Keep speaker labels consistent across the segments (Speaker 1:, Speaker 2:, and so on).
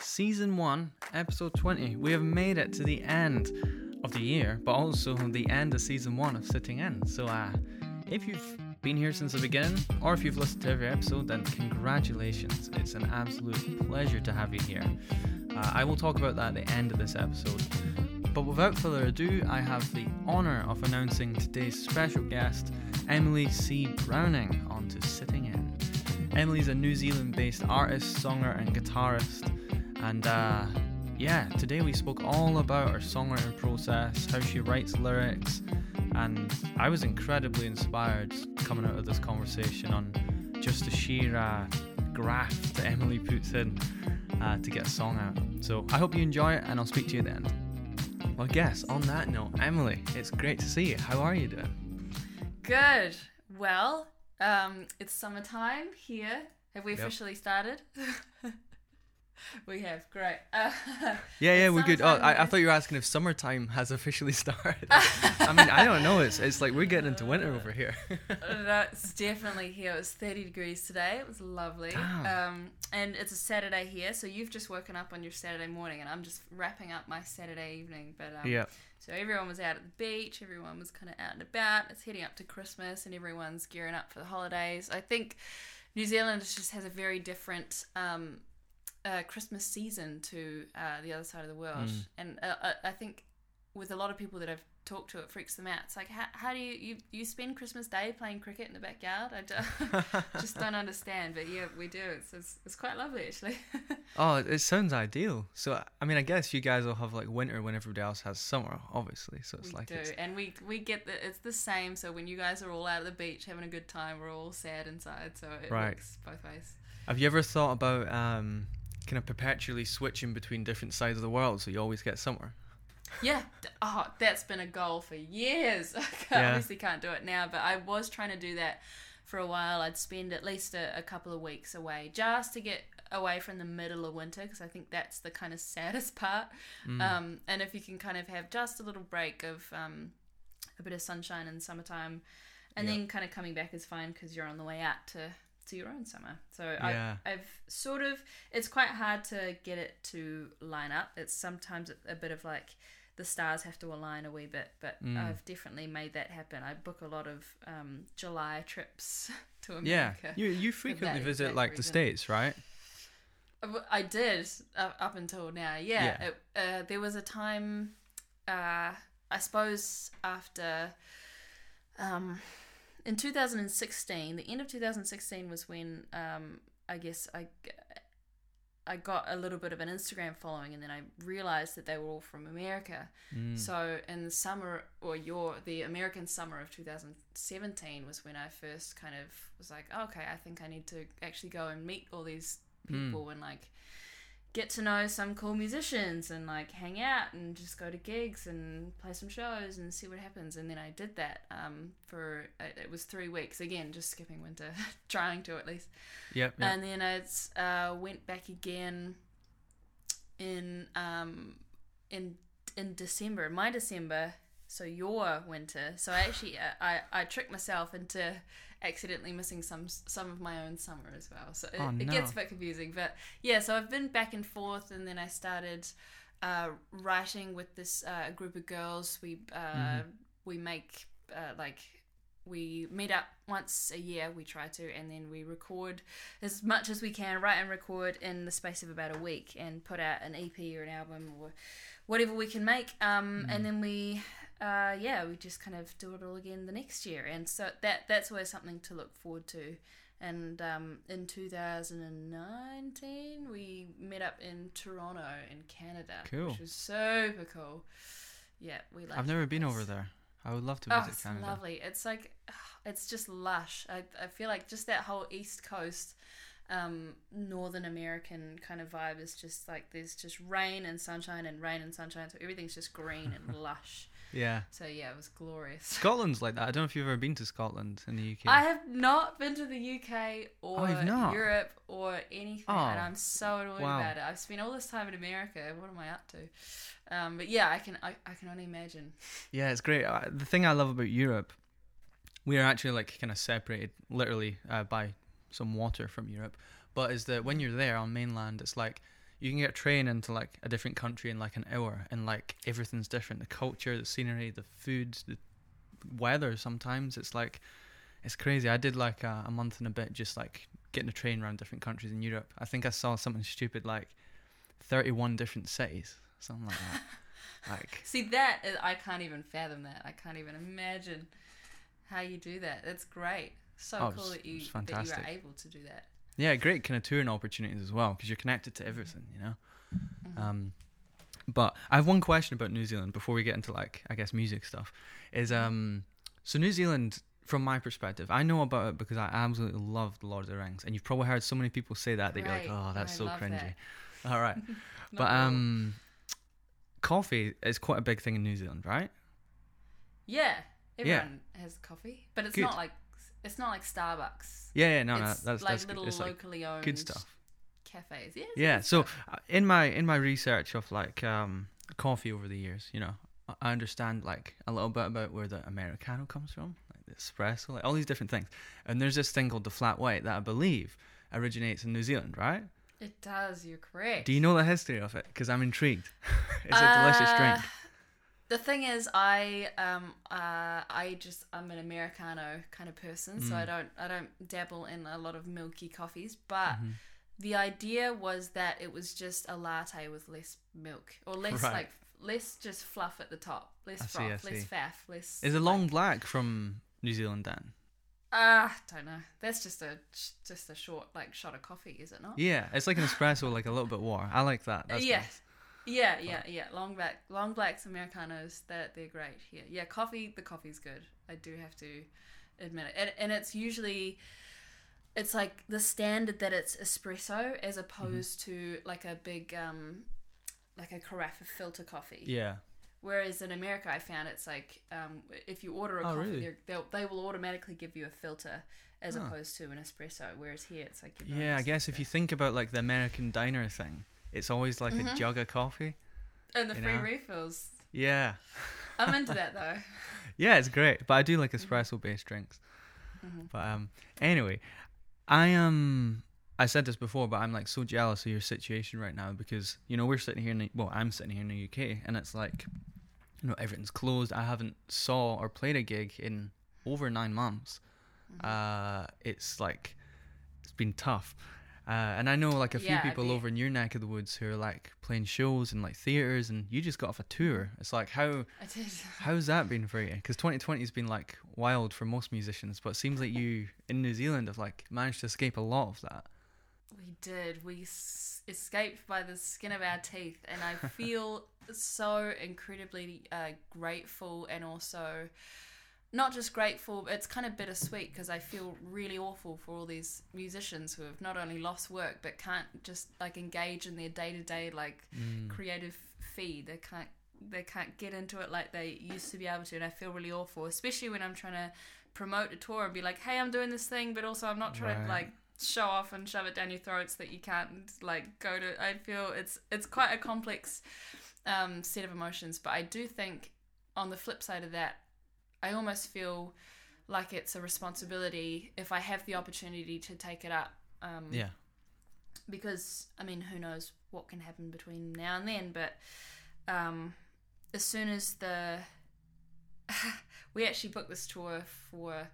Speaker 1: Season 1, Episode 20. We have made it to the end of the year, but also the end of Season 1 of Sitting In. So, uh, if you've been here since the beginning, or if you've listened to every episode, then congratulations. It's an absolute pleasure to have you here. Uh, I will talk about that at the end of this episode. But without further ado, I have the honour of announcing today's special guest, Emily C. Browning, onto Sitting In. Emily's a New Zealand based artist, songer, and guitarist. And uh, yeah, today we spoke all about her songwriting process, how she writes lyrics, and I was incredibly inspired coming out of this conversation on just the sheer uh, graft that Emily puts in uh, to get a song out. So I hope you enjoy it, and I'll speak to you at the end. Well, guess on that note, Emily, it's great to see you. How are you doing?
Speaker 2: Good. Well, um, it's summertime here. Have we
Speaker 1: Yep.
Speaker 2: officially started? we have. Great. Uh,
Speaker 1: Yeah, yeah, we're good. Oh, I, I thought you were asking if summertime has officially started. I mean, I don't know. It's it's like we're getting into winter over here.
Speaker 2: That's definitely here. It was 30 degrees today. It was lovely.
Speaker 1: Damn.
Speaker 2: Um, and it's a Saturday here, so you've just woken up on your Saturday morning, and I'm just wrapping up my Saturday evening. But um,
Speaker 1: yeah,
Speaker 2: So everyone was out at the beach, everyone was kind of out and about. It's heading up to Christmas, and everyone's gearing up for the holidays. I think New Zealand just has a very different um, uh, Christmas season to uh, the other side of the world,
Speaker 1: Mm.
Speaker 2: and uh, I- I think with a lot of people that I've talked to, it freaks them out. It's like, how, how do you, you you spend Christmas Day playing cricket in the backyard? I ju- just don't understand, but yeah, we do. It's it's, it's quite lovely actually.
Speaker 1: Oh, it, sounds ideal. So I mean, I guess you guys will have like winter when everybody else has summer, obviously. So it's
Speaker 2: we
Speaker 1: like
Speaker 2: do,
Speaker 1: it's
Speaker 2: and we we get that it's the same. So when you guys are all out at the beach having a good time, we're all sad inside. So it
Speaker 1: Right.
Speaker 2: works both ways.
Speaker 1: Have you ever thought about um, kind of perpetually switching between different sides of the world so you always get somewhere.
Speaker 2: Yeah. Oh, that's been a goal for years. I
Speaker 1: Yeah.
Speaker 2: obviously can't do it now, but I was trying to do that for a while. I'd spend at least a, a couple of weeks away just to get away from the middle of winter because I think that's the kind of saddest part.
Speaker 1: Mm.
Speaker 2: Um, and if you can kind of have just a little break of um, a bit of sunshine in summertime, and
Speaker 1: Yeah.
Speaker 2: then kind of coming back is fine because you're on the way out to to your own summer. So
Speaker 1: Yeah.
Speaker 2: I, I've sort of it's quite hard to get it to line up. It's sometimes a bit of like the stars have to align a wee bit, but
Speaker 1: Mm.
Speaker 2: I've definitely made that happen. I book a lot of um, July trips to America.
Speaker 1: yeah, you you frequently
Speaker 2: that
Speaker 1: visit like the states, right?
Speaker 2: I did uh, up until now. Yeah,
Speaker 1: Yeah.
Speaker 2: It, uh, there was a time, uh, I suppose after, um, in 2016, the end of 2016 was when um, I guess I I got a little bit of an Instagram following, and then I realized that they were all from America.
Speaker 1: Mm.
Speaker 2: So in the summer, or your the American summer of 2017 was when I first kind of was like, okay, I think I need to actually go and meet all these
Speaker 1: Hmm.
Speaker 2: people and like get to know some cool musicians and like hang out and just go to gigs and play some shows and see what happens. And then I did that um, for it it was three weeks again, just skipping winter, trying to at least.
Speaker 1: Yep. yep.
Speaker 2: And then I uh, went back again in um, in in December, my December. So your winter. So I actually uh, I I tricked myself into accidentally missing some some of my own summer as well. So it,
Speaker 1: Oh,
Speaker 2: it gets a bit confusing, but yeah. So I've been back and forth, and then I started uh, writing with this uh, group of girls. We uh,
Speaker 1: Mm-hmm.
Speaker 2: we make uh, like we meet up once a year we try to and then we record as much as we can write and record in the space of about a week and put out an ep or an album or whatever we can make um, and then we uh, yeah we just kind of do it all again the next year and so that that's always something to look forward to and um, in 2019 we met up in toronto in canada
Speaker 1: Cool.
Speaker 2: which was super cool yeah we
Speaker 1: I've never been over there. I would love to
Speaker 2: Oh,
Speaker 1: visit
Speaker 2: it's
Speaker 1: Canada.
Speaker 2: lovely. It's like, it's just lush. I, I feel like just that whole East Coast, um, Northern American kind of vibe is just like there's just rain and sunshine and rain and sunshine. So everything's just green and lush.
Speaker 1: Yeah.
Speaker 2: So yeah, it was glorious.
Speaker 1: Scotland's like that. I don't know if you've ever been to Scotland in the UK.
Speaker 2: I have not been to the UK or
Speaker 1: Oh, you've not?
Speaker 2: Europe or anything,
Speaker 1: Oh,
Speaker 2: and I'm so annoyed
Speaker 1: wow.
Speaker 2: about it. I've spent all this time in America. What am I up to? Um, but yeah, I can I, I can only imagine.
Speaker 1: Yeah, it's great. Uh, the thing I love about Europe, we are actually like kind of separated literally uh, by some water from Europe, but is that when you're there on mainland, it's like you can get a train into like a different country in like an hour, and like everything's different. The culture, the scenery, the food, the weather. Sometimes it's like it's crazy. I did like a, a month and a bit just like getting a train around different countries in Europe. I think I saw something stupid like thirty-one different cities, something like that. like
Speaker 2: See that is, I can't even fathom that. I can't even imagine how you do that. That's great. So
Speaker 1: Oh,
Speaker 2: cool that you that you are able to do that.
Speaker 1: Yeah, great kind of touring opportunities as well because you're connected to everything, you know.
Speaker 2: Mhm.
Speaker 1: Um, but I have one question about New Zealand before we get into like I guess music stuff. Is um, so New Zealand from my perspective, I know about it because I absolutely love the Lord of the Rings, and you've probably heard so many people say that that you're like, oh, that's
Speaker 2: I
Speaker 1: so cringy. All right, but um, coffee is quite a big thing in New Zealand, right?
Speaker 2: yeah,
Speaker 1: Yeah.
Speaker 2: everyone has coffee, but it's
Speaker 1: Good.
Speaker 2: not like it's not like Starbucks.
Speaker 1: Yeah, yeah, no, no, that's
Speaker 2: like
Speaker 1: that's good.
Speaker 2: little
Speaker 1: It's like
Speaker 2: locally owned
Speaker 1: good stuff.
Speaker 2: cafes. Yeah,
Speaker 1: Yeah. So
Speaker 2: stuff.
Speaker 1: uh, in my in my research of like um coffee over the years, you know, I- understand like a little bit about where the americano comes from, like the espresso, like all these different things. And there's this thing called the flat white that I believe originates in New Zealand, right?
Speaker 2: it does. You're correct.
Speaker 1: Do you know the history of it? Because I'm intrigued. it's a delicious drink.
Speaker 2: Uh, The thing is, I um uh I just I'm an americano kind of person, so
Speaker 1: Mm.
Speaker 2: I don't I don't dabble in a lot of milky coffees. But
Speaker 1: Mhm.
Speaker 2: the idea was that it was just a latte with less milk or less
Speaker 1: Right.
Speaker 2: like less just fluff at the top, less
Speaker 1: I
Speaker 2: froth,
Speaker 1: I
Speaker 2: less
Speaker 1: see.
Speaker 2: faff, less.
Speaker 1: Is
Speaker 2: like-
Speaker 1: long black from New Zealand then?
Speaker 2: Ah, don't know. That's just a just a short like shot of coffee, is it not?
Speaker 1: Yeah, it's like an espresso, like a little bit warm. I like that. That's
Speaker 2: yeah.
Speaker 1: nice.
Speaker 2: Yeah, yeah, yeah. Long black, long blacks, americanos. That they're great here. Yeah, coffee. The coffee's good. I do have to admit it, and, and it's usually, it's like the standard that it's espresso as opposed to like a big, um, like a carafe of filter coffee.
Speaker 1: Yeah.
Speaker 2: Whereas in America, I found it's like um, if you order a
Speaker 1: Oh,
Speaker 2: coffee,
Speaker 1: really?
Speaker 2: they're- they'll, they will automatically give you a filter as
Speaker 1: Huh.
Speaker 2: opposed to an espresso. Whereas here, it's like
Speaker 1: Yeah, I guess if you think about like the American diner thing, it's always like a
Speaker 2: Mhm.
Speaker 1: jug of coffee.
Speaker 2: and the free
Speaker 1: know?
Speaker 2: refills.
Speaker 1: Yeah.
Speaker 2: I'm into that though.
Speaker 1: Yeah, it's great, but I do like espresso based drinks.
Speaker 2: Mhm.
Speaker 1: But um, anyway, I am. I said this before, but I'm like so jealous of your situation right now because you know we're sitting here in the, well, I'm sitting here in the UK, and it's like, you know, everything's closed. I haven't saw or played a gig in over nine months.
Speaker 2: Mm-hmm.
Speaker 1: Uh, it's like it's been tough. Uh, and I know like a few
Speaker 2: Yeah,
Speaker 1: people over in your neck of the woods who are like playing shows in like theaters, and you just got off a tour. It's like how
Speaker 2: I did.
Speaker 1: How's that been for you? Because 2020 has been like wild for most musicians, but it seems like you in New Zealand have like managed to escape a lot of that.
Speaker 2: We did. We s- escaped by the skin of our teeth, and I feel so incredibly uh, grateful and also not just grateful, it's kind of bittersweet because I feel really awful for all these musicians who have not only lost work but can't just like engage in their day to day like
Speaker 1: Mm.
Speaker 2: creative feed. They can't they can't get into it like they used to be able to, and I feel really awful, especially when I'm trying to promote a tour and be like, "Hey, I'm doing this thing," but also I'm not trying
Speaker 1: Right.
Speaker 2: to like show off and shove it down your throats that you can't like go to. I feel it's it's quite a complex um, set of emotions, but I do think on the flip side of that, I almost feel like it's a responsibility if I have the opportunity to take it up. Um,
Speaker 1: Yeah.
Speaker 2: because I mean, who knows what can happen between now and then? But um, as soon as the we actually booked this tour for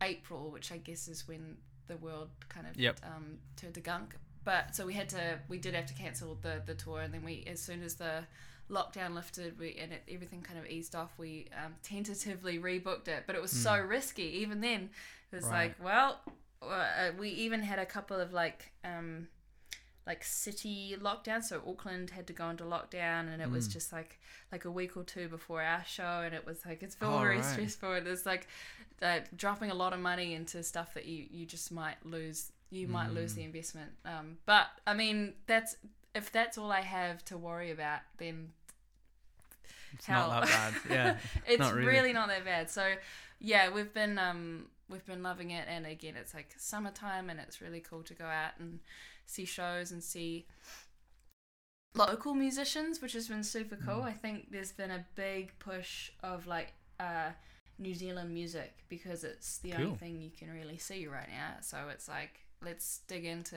Speaker 2: April, which I guess is when the world kind of
Speaker 1: Yep.
Speaker 2: um, turned to gunk. But so we had to, we did have to cancel the the tour, and then we, as soon as the lockdown lifted, we and it, everything kind of eased off, we um, tentatively rebooked it. But it was so risky. Even then, it was
Speaker 1: Hmm. Right.
Speaker 2: like, well, uh, we even had a couple of like um like city lockdown so auckland had to go into lockdown and it was
Speaker 1: Mm.
Speaker 2: just like like a week or two before our show and it was like it's
Speaker 1: Oh,
Speaker 2: very
Speaker 1: right.
Speaker 2: stressful and it's like uh, dropping a lot of money into stuff that you you just might lose you might lose
Speaker 1: Mm.
Speaker 2: the investment um but i mean that's if that's all i have to worry about then
Speaker 1: It's not that bad. Yeah.
Speaker 2: it's
Speaker 1: Not really.
Speaker 2: really. not that bad. So yeah, we've been um we've been loving it and again it's like summertime and it's really cool to go out and see shows and see local musicians, which has been super cool.
Speaker 1: Mm.
Speaker 2: I think there's been a big push of like uh New Zealand music because it's the
Speaker 1: Cool.
Speaker 2: only thing you can really see right now. So it's like let's dig into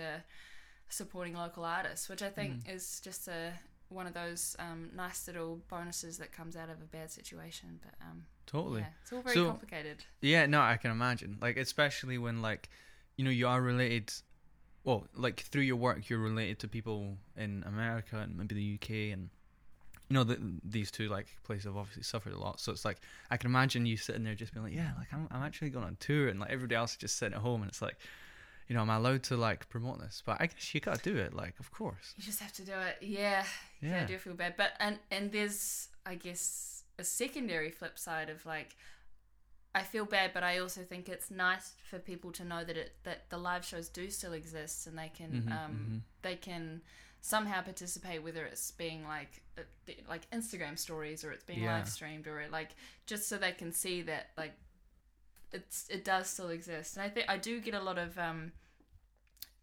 Speaker 2: supporting local artists, which I think
Speaker 1: Mm.
Speaker 2: is just a one of those um, nice little bonuses that comes out of a bad situation. But um,
Speaker 1: Totally.
Speaker 2: yeah, it's all very
Speaker 1: So-
Speaker 2: complicated.
Speaker 1: Yeah, no, I can imagine. Like, especially when like, you know, you are related. Well, like through your work, you're related to people in America and maybe the UK, and you know, the, these two like places have obviously suffered a lot. So it's like I can imagine you sitting there just being like, yeah, like I'm, I'm actually going on tour, and like everybody else is just sitting at home, and it's like, you know, am I allowed to like promote this? But I guess you gotta do it. Like, of course.
Speaker 2: You just have to do it. Yeah, yeah. I do feel bad. But and and there's I guess a secondary flip side of like I feel bad, but I also think it's nice for people to know that it that the live shows do still exist and they can
Speaker 1: Mhm,
Speaker 2: um
Speaker 1: mhm.
Speaker 2: they can somehow participate whether it's being like uh, like Instagram stories or it's being
Speaker 1: Yeah.
Speaker 2: live streamed or it, like just so they can see that like it's it does still exist and I think I do get a lot of um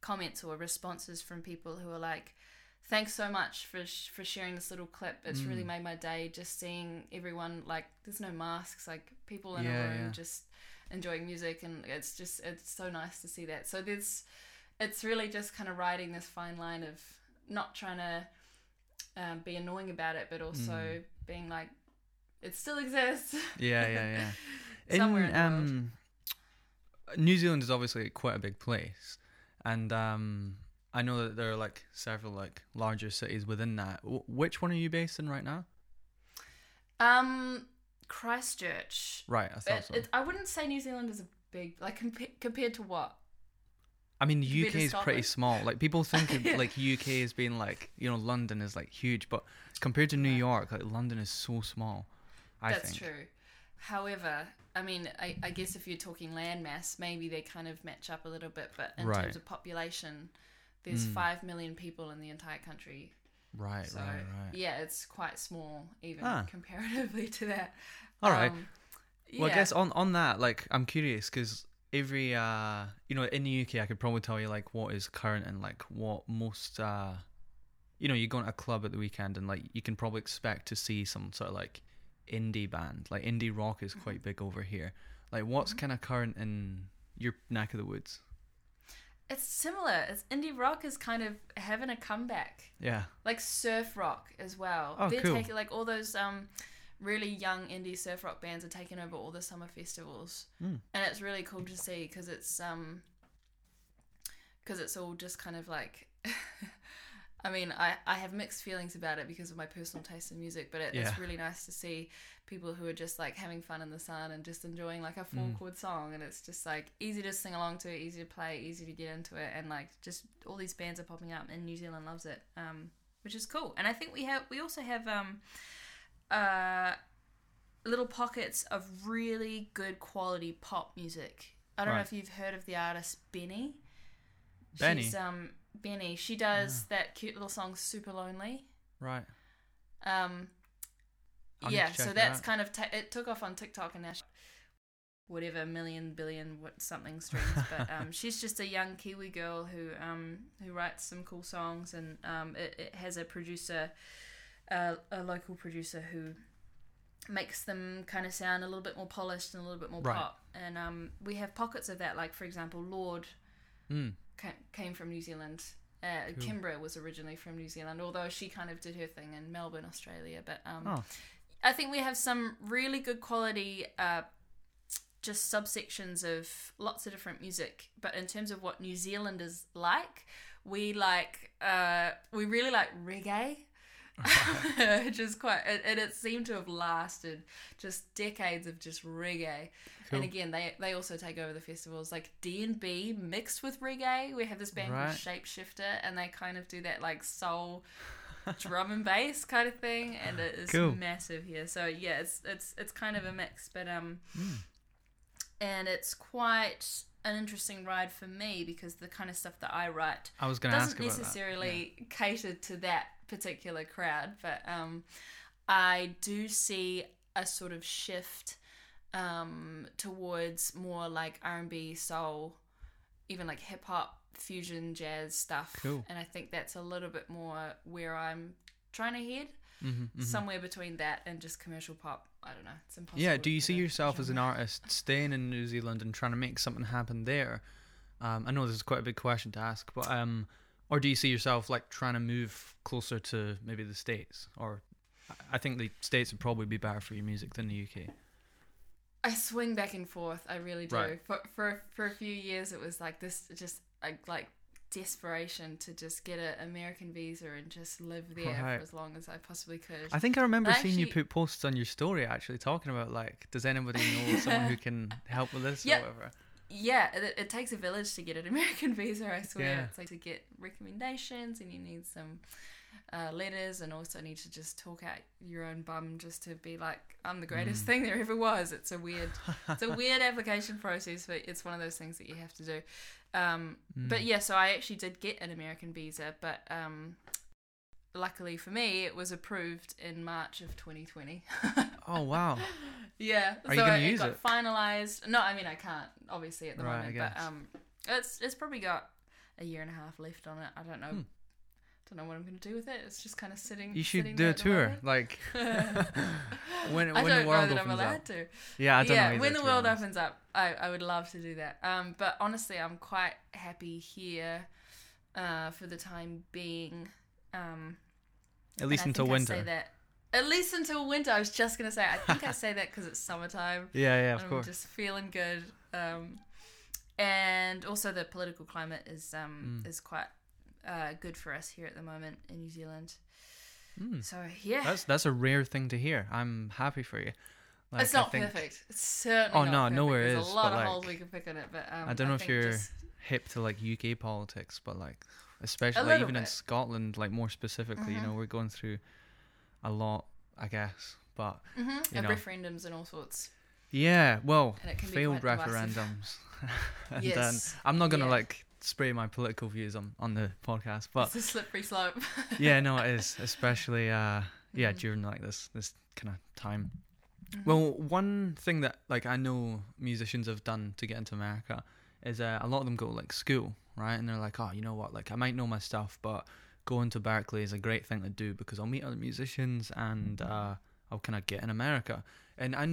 Speaker 2: comments or responses from people who are like thanks so much for sh- for sharing this little clip it's really
Speaker 1: Mm.
Speaker 2: made my day just seeing everyone like there's no masks like people in
Speaker 1: Yeah,
Speaker 2: a room
Speaker 1: yeah.
Speaker 2: just enjoying music and it's just it's so nice to see that so there's it's really just kind of riding this fine line of not trying to um, be annoying about it but also
Speaker 1: Mm.
Speaker 2: being like it still exists
Speaker 1: Yeah, yeah, yeah.
Speaker 2: Somewhere in
Speaker 1: um, New Zealand is obviously quite a big place, and um, I know that there are like several like larger cities within that. W- which one are you based in right now?
Speaker 2: um christchurch
Speaker 1: Right, I thought
Speaker 2: it,
Speaker 1: so.
Speaker 2: it, i wouldn't say new zealand is a big like compa- compared to what
Speaker 1: I mean, the
Speaker 2: compared
Speaker 1: UK is pretty small. Like people think of like UK as being like you know London is like huge, but compared to New. York, like London is so small. I
Speaker 2: That's
Speaker 1: think.
Speaker 2: true. However, I mean, I, I guess if you're talking landmass, maybe they kind of match up a little bit. But in
Speaker 1: Right.
Speaker 2: terms of population, there's
Speaker 1: Mm.
Speaker 2: five million people in the entire country.
Speaker 1: Right,
Speaker 2: So
Speaker 1: right, right.
Speaker 2: yeah, it's quite small, even
Speaker 1: Ah.
Speaker 2: comparatively to that.
Speaker 1: All right.
Speaker 2: Um,
Speaker 1: Well, I guess on on that, like, I'm curious because every, uh, you know, in the UK, I could probably tell you like what is current and like what most, uh, you know, you go to a club at the weekend and like you can probably expect to see some sort of like indie band, like indie rock is quite big over here. Like, what's
Speaker 2: Mhm.
Speaker 1: kind of current in your neck of the woods?
Speaker 2: It's similar. It's indie rock is kind of having a comeback.
Speaker 1: Yeah.
Speaker 2: like surf rock as well.
Speaker 1: Oh,
Speaker 2: They're
Speaker 1: cool.
Speaker 2: taking like all those um really young indie surf rock bands are taking over all the summer festivals,
Speaker 1: Mm.
Speaker 2: and it's really cool to see because it's um because it's all just kind of like. I mean, I, I have mixed feelings about it because of my personal taste in music, but it,
Speaker 1: Yeah.
Speaker 2: it's really nice to see people who are just like having fun in the sun and just enjoying like a four
Speaker 1: Mm.
Speaker 2: chord song, and it's just like easy to sing along to, easy to play, easy to get into it, and like just all these bands are popping up, and New Zealand loves it, um, which is cool. And I think we have we also have um, uh, little pockets of really good quality pop music. I don't know if you've heard of the artist BENEE.
Speaker 1: BENEE?
Speaker 2: She's um BENEE. She does that cute little song "Supalonely."
Speaker 1: Right.
Speaker 2: Um,
Speaker 1: I'll
Speaker 2: yeah, so that's
Speaker 1: out.
Speaker 2: kind of ta- it took off on TikTok and now she- whatever million billion what something streams. but um, she's just a young Kiwi girl who um who writes some cool songs and um it, it has a producer, uh, a local producer who makes them kind of sound a little bit more polished and a little bit more
Speaker 1: Right.
Speaker 2: pop. And um we have pockets of that, like for example, Lorde
Speaker 1: Mm.
Speaker 2: Ca- came from New Zealand. Uh,
Speaker 1: Cool.
Speaker 2: Kimbra was originally from New Zealand, although she kind of did her thing in Melbourne, Australia. But um,
Speaker 1: Oh.
Speaker 2: I think we have some really good quality, uh, just subsections of lots of different music. But in terms of what New Zealand is like, we like uh, we really like reggae. which is quite and and it seemed to have lasted just decades of just reggae
Speaker 1: Cool.
Speaker 2: and again they they also take over the festivals like d&b mixed with reggae we have this band
Speaker 1: Right.
Speaker 2: called shapeshifter and they kind of do that like soul drum and bass kind of thing and it is
Speaker 1: Cool.
Speaker 2: massive here so yeah it's it's it's kind of a mix but um
Speaker 1: Mm.
Speaker 2: and it's quite an interesting ride for me because the kind of stuff that i write
Speaker 1: I was going to ask
Speaker 2: doesn't necessarily cater to that particular crowd, but um, I do see a sort of shift um, towards more like R and B, soul, even like hip hop, fusion, jazz stuff.
Speaker 1: Cool.
Speaker 2: And I think that's a little bit more where I'm trying to head.
Speaker 1: Mhm, mhm.
Speaker 2: Somewhere between that and just commercial pop. I don't know. It's impossible.
Speaker 1: Yeah, do you see yourself as an artist staying in New Zealand and trying to make something happen there? Um, I know this is quite a big question to ask, but um, or do you see yourself like trying to move closer to maybe the states? Or I- think the states would probably be better for your music than the UK.
Speaker 2: I swing back and forth. I really do.
Speaker 1: Right.
Speaker 2: For for for a few years, it was like this, just like like desperation to just get an American visa and just live there
Speaker 1: Right.
Speaker 2: for as long as I possibly could.
Speaker 1: I think I remember seeing you put posts on your story actually talking about like, does anybody know someone who can help with this
Speaker 2: Yep.
Speaker 1: or whatever?
Speaker 2: Yeah, it, it takes a village to get an American visa. I swear,
Speaker 1: Yeah.
Speaker 2: it's like to get recommendations, and you need some uh, letters, and also need to just talk out your own bum just to be like, I'm the greatest
Speaker 1: Mm.
Speaker 2: thing there ever was. It's a weird, it's a weird application process, but it's one of those things that you have to do. Um, But
Speaker 1: Mm.
Speaker 2: yeah, so I actually did get an American visa, but um, luckily for me, it was approved in March of 2020.
Speaker 1: Oh wow.
Speaker 2: Yeah,
Speaker 1: Are
Speaker 2: so
Speaker 1: you gonna
Speaker 2: it
Speaker 1: use
Speaker 2: got
Speaker 1: it?
Speaker 2: finalized. No, I mean I can't obviously at the
Speaker 1: Right,
Speaker 2: moment, but um, it's it's probably got a year and a half left on it. I don't know.
Speaker 1: Hmm.
Speaker 2: Don't know what I'm gonna do with it. It's just kind of sitting.
Speaker 1: You should
Speaker 2: sitting
Speaker 1: do a tour, like when when the world opens up.
Speaker 2: to.
Speaker 1: Yeah, I don't
Speaker 2: yeah,
Speaker 1: know.
Speaker 2: when the world
Speaker 1: honest.
Speaker 2: opens up, I, I would love to do that. Um, but honestly, I'm quite happy here, uh, for the time being. Um,
Speaker 1: at least until
Speaker 2: think I say
Speaker 1: winter.
Speaker 2: that at least until winter. I was just gonna say. I think I say that because it's summertime.
Speaker 1: Yeah, yeah, of
Speaker 2: I'm
Speaker 1: course.
Speaker 2: just feeling good. Um, and also the political climate is um
Speaker 1: Mm.
Speaker 2: is quite uh good for us here at the moment in New Zealand.
Speaker 1: Mm.
Speaker 2: So yeah,
Speaker 1: That's that's a rare thing to hear. I'm happy for you. Like,
Speaker 2: it's not
Speaker 1: think
Speaker 2: perfect. It's certainly
Speaker 1: Oh, no,
Speaker 2: perfect.
Speaker 1: nowhere
Speaker 2: There's
Speaker 1: is,
Speaker 2: a lot of
Speaker 1: like,
Speaker 2: holes we can pick in it, but um,
Speaker 1: I don't know if you're
Speaker 2: just-
Speaker 1: hip to like UK politics, but like especially like, even in. Scotland, like more specifically, you
Speaker 2: Mhm.
Speaker 1: know, we're going through a lot, I guess. But
Speaker 2: Mhm,
Speaker 1: you
Speaker 2: and
Speaker 1: know.
Speaker 2: referendums and all sorts.
Speaker 1: yeah, well,
Speaker 2: And it can be
Speaker 1: failed
Speaker 2: quite divisive.
Speaker 1: referendums. and
Speaker 2: yes,
Speaker 1: I'm not gonna
Speaker 2: yeah.
Speaker 1: like spray my political views on on the podcast, but
Speaker 2: it's a slippery slope.
Speaker 1: yeah, no, it is, especially uh, yeah,
Speaker 2: Mhm.
Speaker 1: during like this this kind of time.
Speaker 2: Mhm.
Speaker 1: Well, one thing that like I know musicians have done to get into America is uh, a lot of them go like school, right? And they're like, oh, you know what? Like I might know my stuff, but going to Berklee is a great thing to do because I'll meet other musicians and uh, I'll kind of get in America. And I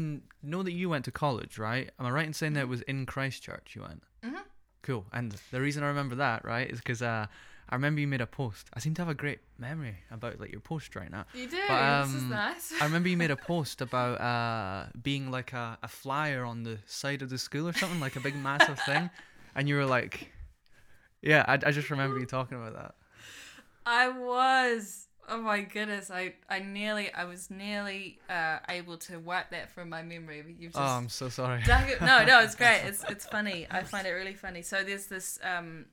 Speaker 1: know that you went to college, right? Am I right in saying that it was in Christchurch you went?
Speaker 2: Mhm.
Speaker 1: Cool. And the reason I remember that, right, is because uh, I remember you made a post. I seem to have a great memory about like your post right now.
Speaker 2: you do.
Speaker 1: but,
Speaker 2: this is
Speaker 1: um,
Speaker 2: nice.
Speaker 1: I remember you made a post about uh, being like a, a flyer on the side of the school or something, like a big massive thing. And you were like, yeah, I, I just remember you talking about that.
Speaker 2: I was. Oh my goodness! I I nearly I was nearly uh, able to wipe that from my memory. But you've just
Speaker 1: Oh, I'm so sorry.
Speaker 2: it. No, no, it's great. It's it's funny. I find it really funny. So there's this um,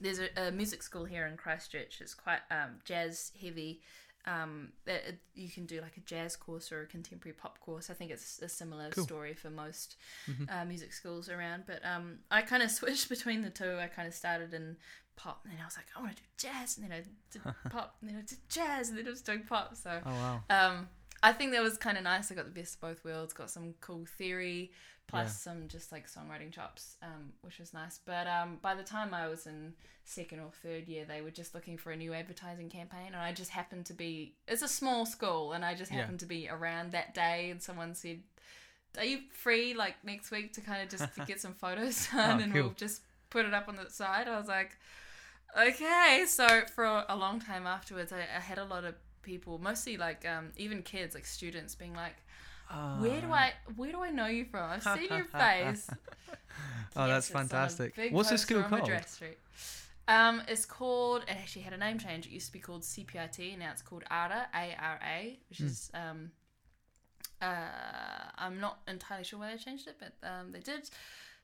Speaker 2: there's a, a music school here in Christchurch. It's quite um jazz heavy. Um, it, it- you can do like a jazz course or a contemporary pop course. I think it's a similar
Speaker 1: Cool.
Speaker 2: story for most
Speaker 1: Mhm.
Speaker 2: uh, music schools around. But um, I kind of switched between the two. I kind of started in pop, and then I was like, I want to do jazz, and then I did pop, and then I did jazz, and then I was doing pop. So
Speaker 1: Oh, wow.
Speaker 2: um, I think that was kind of nice. I got the best of both worlds. Got some cool theory plus
Speaker 1: Yeah.
Speaker 2: some just like songwriting chops, um, which was nice. But um, by the time I was in second or third year, they were just looking for a new advertising campaign, and I just happened to be. It's a small school, and I just
Speaker 1: Yeah.
Speaker 2: happened to be around that day, and someone said. Are you free like next week to kind of just get some photos done
Speaker 1: Oh,
Speaker 2: and
Speaker 1: cool.
Speaker 2: we'll just put it up on the side? I was like, okay. So for a long time afterwards, I, I had a lot of people, mostly like um, even kids, like students, being like, "Where do. I where do I know you from? I've seen your face."
Speaker 1: Oh,
Speaker 2: Yes,
Speaker 1: that's
Speaker 2: it's on a
Speaker 1: fantastic.
Speaker 2: big
Speaker 1: What's the
Speaker 2: poster
Speaker 1: school
Speaker 2: on
Speaker 1: called?
Speaker 2: Madras Street. Um, it's called. It actually had a name change. It used to be called CPIT. Now it's called ARA, A R A, which
Speaker 1: Hmm.
Speaker 2: is um. Uh, I'm not entirely sure why they changed it, but um, they did.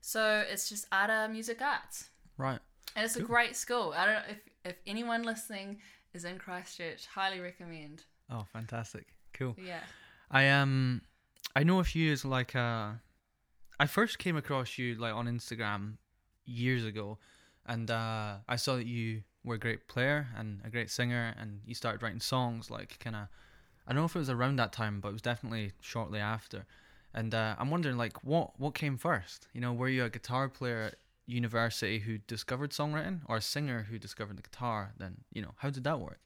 Speaker 2: So it's just ARA Music Arts,
Speaker 1: Right.
Speaker 2: And it's a great school. I don't know if if anyone listening is in Christchurch, highly recommend.
Speaker 1: Oh, fantastic. Cool.
Speaker 2: Yeah.
Speaker 1: I um I know of you as like uh I first came across you like on Instagram years ago and uh I saw that you were a great player and a great singer and you started writing songs like kinda I don't know if it was around that time but it was definitely shortly after. And uh I'm wondering like what what came first? You know, were you a guitar player university who discovered songwriting or a singer who discovered the guitar then, you know, how did that work?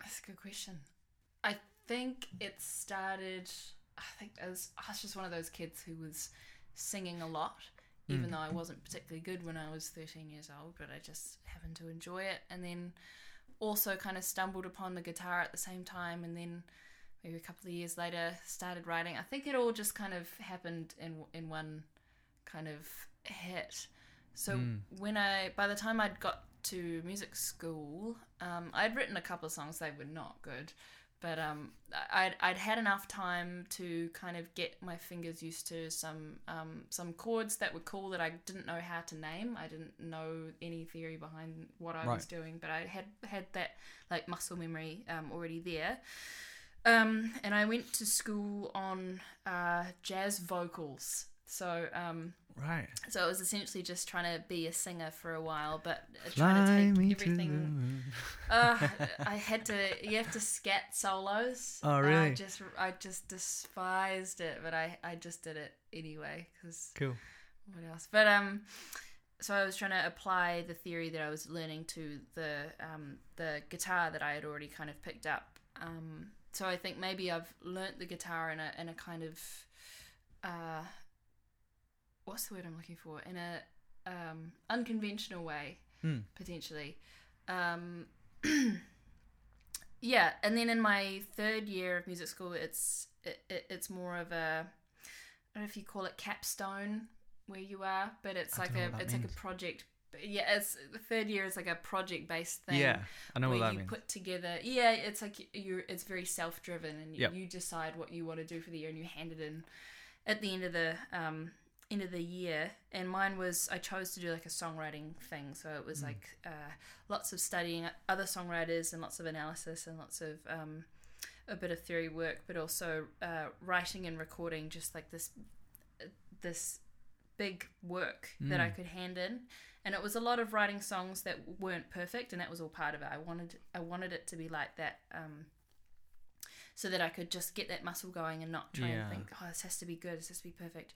Speaker 2: That's a good question. I think it started. I think I was, I was just one of those kids who was singing a lot, even
Speaker 1: Mm.
Speaker 2: though I wasn't particularly good when I was 13 years old, but I just happened to enjoy it. And then also kind of stumbled upon the guitar at the same time, and then maybe a couple of years later started writing. I think it all just kind of happened in in one kind of hit. So
Speaker 1: Mm.
Speaker 2: when I, by the time I'd got to music school, um, I'd written a couple of songs. They were not good, but um, I'd I'd had enough time to kind of get my fingers used to some um, some chords that were cool that I didn't know how to name. I didn't know any theory behind what I was doing, but I had had that like muscle memory um, already there. Um, and I went to school on uh, jazz vocals. So um,
Speaker 1: Right.
Speaker 2: so it was essentially just trying to be a singer for a while, but
Speaker 1: Fly
Speaker 2: trying to take
Speaker 1: to
Speaker 2: everything.
Speaker 1: moon.
Speaker 2: Uh, I had to. You have to scat solos.
Speaker 1: Oh,
Speaker 2: I
Speaker 1: really?
Speaker 2: just I just despised it, but I I just did it anyway because
Speaker 1: Cool.
Speaker 2: what else? But um, so I was trying to apply the theory that I was learning to the um the guitar that I had already kind of picked up. Um, so I think maybe I've learnt the guitar in a in a kind of uh, what's the word I'm looking for? In a um unconventional way
Speaker 1: Hmm.
Speaker 2: potentially. Um, yeah, and then in my third year of music school, it's it, it, it's more of a I don't know if you call it capstone where you are, but it's
Speaker 1: I
Speaker 2: like a it's like a project. Yeah, it's the third year is like a project based thing.
Speaker 1: Yeah, I know
Speaker 2: where
Speaker 1: what that
Speaker 2: you
Speaker 1: means.
Speaker 2: put together. Yeah, it's like you- you're. It's very self driven, and
Speaker 1: Yep.
Speaker 2: you decide what you want to do for the year, and you hand it in at the end of the um end of the year. And mine was I chose to do like a songwriting thing, so it was
Speaker 1: Mm.
Speaker 2: like uh, lots of studying other songwriters and lots of analysis and lots of um, a bit of theory work, but also uh, writing and recording just like this this big work that I
Speaker 1: Mm.
Speaker 2: could hand in. And it was a lot of writing songs that weren't perfect, and that was all part of it. I wanted I wanted it to be like that, um, so that I could just get that muscle going and not try
Speaker 1: Yeah.
Speaker 2: and think, oh, this has to be good, this has to be perfect.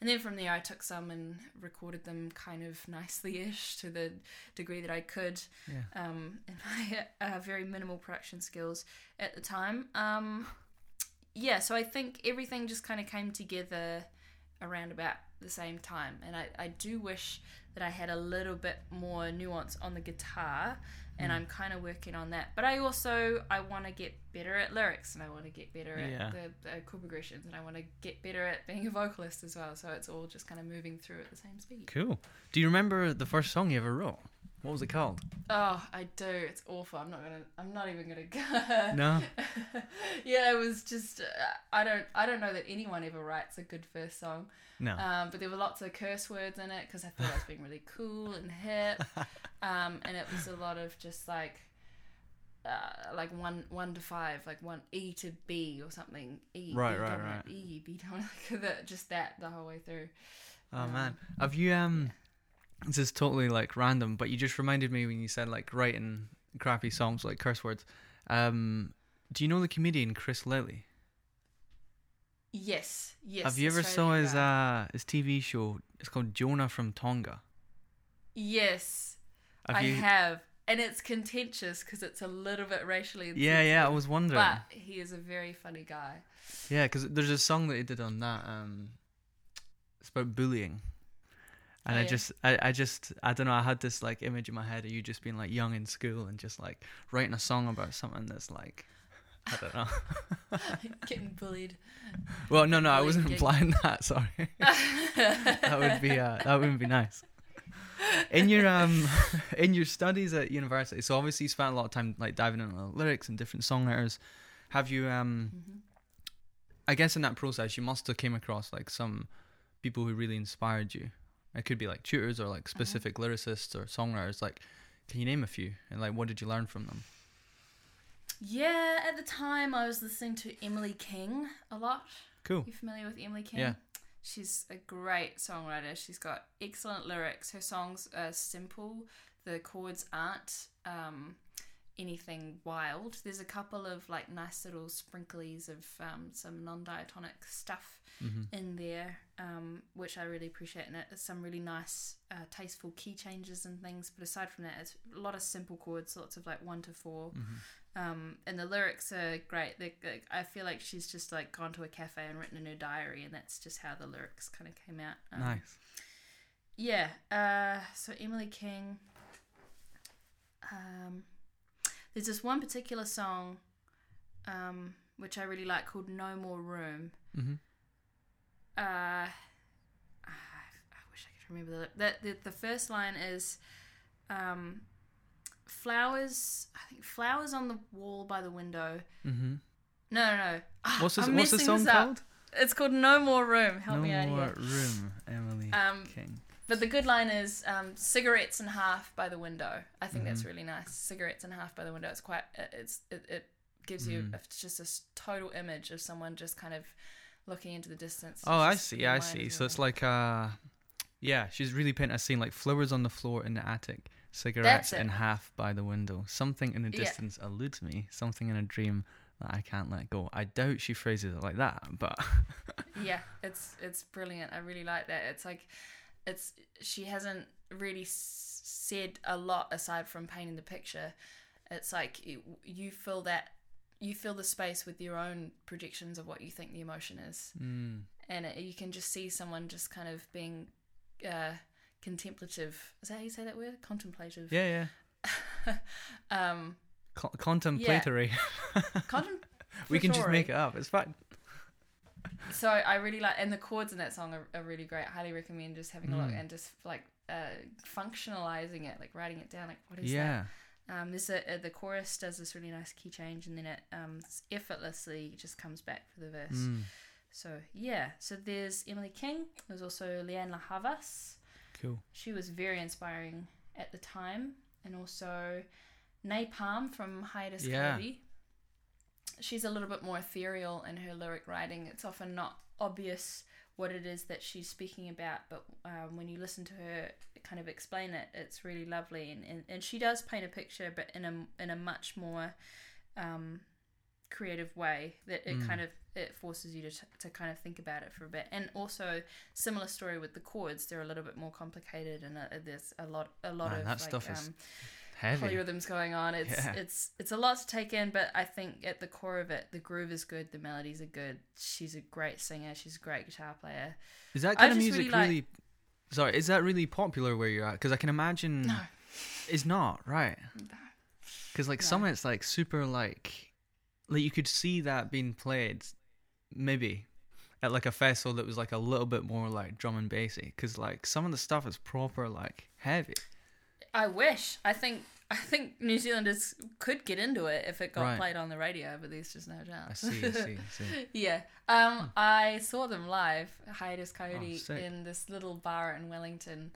Speaker 2: And then from there, I took some and recorded them kind of nicely-ish to the degree that I could
Speaker 1: Yeah.
Speaker 2: um, in my uh, very minimal production skills at the time. Um, yeah, so I think everything just kind of came together around about the same time, and I, I do wish that I had a little bit more nuance on the guitar, and
Speaker 1: Mm.
Speaker 2: I'm kind of working on that. But I also I want to get better at lyrics, and I want to get better
Speaker 1: Yeah.
Speaker 2: at the, the chord progressions, and I want to get better at being a vocalist as well. So it's all just kind of moving through at the same speed.
Speaker 1: Cool. Do you remember the first song you ever wrote? What was it called?
Speaker 2: Oh, I do. It's awful. I'm not gonna. I'm not even gonna go.
Speaker 1: No.
Speaker 2: yeah, it was just. Uh, I don't. I don't know that anyone ever writes a good first song.
Speaker 1: No.
Speaker 2: Um, but there were lots of curse words in it because I thought I was being really cool and hip. Um, and it was a lot of just like. Uh, like one one to five, like one E to B or something. E,
Speaker 1: Right,
Speaker 2: B
Speaker 1: right,
Speaker 2: dominant,
Speaker 1: right.
Speaker 2: E, B dominant, that, just that the whole way through.
Speaker 1: Oh
Speaker 2: Um,
Speaker 1: man, have you um? This is totally like random, but you just reminded me when you said like writing crappy songs like curse words. Um, do you know the comedian Chris Lilley?
Speaker 2: Yes, yes.
Speaker 1: have you ever saw his uh his TV show? It's called Jonah from Tonga.
Speaker 2: Yes,
Speaker 1: Have
Speaker 2: I
Speaker 1: you?
Speaker 2: have, and it's contentious because it's a little bit racially.
Speaker 1: yeah, yeah. I was wondering.
Speaker 2: But he is a very funny guy.
Speaker 1: Yeah, because there's a song that he did on that. Um, it's about bullying, and
Speaker 2: Oh,
Speaker 1: I just, I, I just, I don't know. I had this like image in my head of you just being like young in school and just like writing a song about something that's like, I don't know.
Speaker 2: Getting bullied.
Speaker 1: well, no, no, I wasn't
Speaker 2: gig.
Speaker 1: implying that. Sorry, that would be, uh, that wouldn't be nice. In your um, in your studies at university, so obviously you spent a lot of time like diving into lyrics and different songwriters. Have you um?
Speaker 2: Mhm.
Speaker 1: I guess in that process, you must have came across like some people who really inspired you. It could be like tutors or like specific lyricists or songwriters. Like, can you name a few? And like, what did you learn from them?
Speaker 2: Yeah, at the time I was listening to Emily King a lot.
Speaker 1: Cool.
Speaker 2: You familiar with Emily King?
Speaker 1: Yeah.
Speaker 2: She's a great songwriter. She's got excellent lyrics. Her songs are simple. The chords aren't um, anything wild. There's a couple of like nice little sprinklies of um, some non-diatonic stuff
Speaker 1: hmm
Speaker 2: in there, um, which I really appreciate. And it's some really nice, uh, tasteful key changes and things. But aside from that, it's a lot of simple chords, lots of like one to four.
Speaker 1: hmm
Speaker 2: Um, and the lyrics are great. They, they- I feel like she's just like gone to a cafe and written in her diary, and that's just how the lyrics kind of came out. Um,
Speaker 1: Nice.
Speaker 2: yeah. Uh, so Emily King. Um, there's this one particular song, um, which I really like called "No More Room."
Speaker 1: Mm-hmm.
Speaker 2: Uh, I wish I could remember the that the, the first line is, um, flowers. I think flowers on the wall by the window.
Speaker 1: Mm-hmm.
Speaker 2: No, no, no. Ah,
Speaker 1: What's this, what's the song called?
Speaker 2: It's called "No More Room." Help
Speaker 1: no
Speaker 2: me out
Speaker 1: more
Speaker 2: here.
Speaker 1: room, Emily
Speaker 2: Um,
Speaker 1: King.
Speaker 2: But the good line is um, cigarettes in half by the window. I think that's
Speaker 1: Mhm.
Speaker 2: really nice. Cigarettes in half by the window. It's quite. it- It's it, it gives you
Speaker 1: Mm.
Speaker 2: a, just a total image of someone just kind of looking into the distance.
Speaker 1: Oh, I see. I see. So it's like uh, yeah, she's really painting a scene like flowers on the floor in the attic, cigarettes in half by the window. Something in the
Speaker 2: Yeah.
Speaker 1: distance eludes me. Something in a dream that I can't let go. I doubt she phrases it like that, but
Speaker 2: yeah, it's it's brilliant. I really like that. It's like it's she hasn't really s- said a lot aside from painting the picture. It's like you, you fill that you fill the space with your own projections of what you think the emotion is.
Speaker 1: mm,
Speaker 2: and it, you can just see someone just kind of being uh, contemplative. Is that how you say that word? Contemplative.
Speaker 1: yeah, yeah,
Speaker 2: um,
Speaker 1: Co- contemplatory.
Speaker 2: contem-
Speaker 1: we can just make it up. It's fine.
Speaker 2: So I really like, and the chords in that song are, are really great. Highly recommend just having a look
Speaker 1: Mm.
Speaker 2: and just like uh, functionalizing it, like writing it down. Like what is
Speaker 1: Yeah.
Speaker 2: that? Um, there's a, uh, the chorus does this really nice key change, and then it um, effortlessly just comes back for the verse.
Speaker 1: Mm,
Speaker 2: So yeah, so there's Emily King. There's also Lianne La Havas.
Speaker 1: cool.
Speaker 2: She was very inspiring at the time, and also Nai Palm from Hiatus
Speaker 1: Yeah.
Speaker 2: Kennedy. She's a little bit more ethereal in her lyric writing. It's often not obvious what it is that she's speaking about, but um, when you listen to her kind of explain it, it's really lovely. And, and, and she does paint a picture, but in a in a much more um, creative way that it
Speaker 1: Mm.
Speaker 2: kind of it forces you to, t- to kind of think about it for a bit and also similar story with the chords they're a little bit more complicated and uh, there's a lot a lot
Speaker 1: Man,
Speaker 2: of
Speaker 1: that
Speaker 2: like,
Speaker 1: stuff is
Speaker 2: um,
Speaker 1: Heavy.
Speaker 2: polyrhythms going on it's
Speaker 1: Yeah.
Speaker 2: it's it's a lot to take in but i think at the core of it the groove is good the melodies are good she's a great singer she's a great guitar player
Speaker 1: Is that
Speaker 2: I
Speaker 1: kind of music
Speaker 2: really like-
Speaker 1: really? Sorry, is that really popular where you're at? Because I can imagine
Speaker 2: no
Speaker 1: it's not right.
Speaker 2: no.
Speaker 1: Because like
Speaker 2: No.
Speaker 1: some of it's like super like, like you could see that being played, maybe, at like a festival that was like a little bit more like drum and bassy. Because like some of the stuff is proper like heavy.
Speaker 2: I wish i think i think new zealanders could get into it if it got
Speaker 1: Right.
Speaker 2: played on the radio but there's just no chance
Speaker 1: I see, I see, I see.
Speaker 2: Yeah. Um, I saw them live, Hiatus Kaiyote,
Speaker 1: Oh,
Speaker 2: in this little bar in Wellington,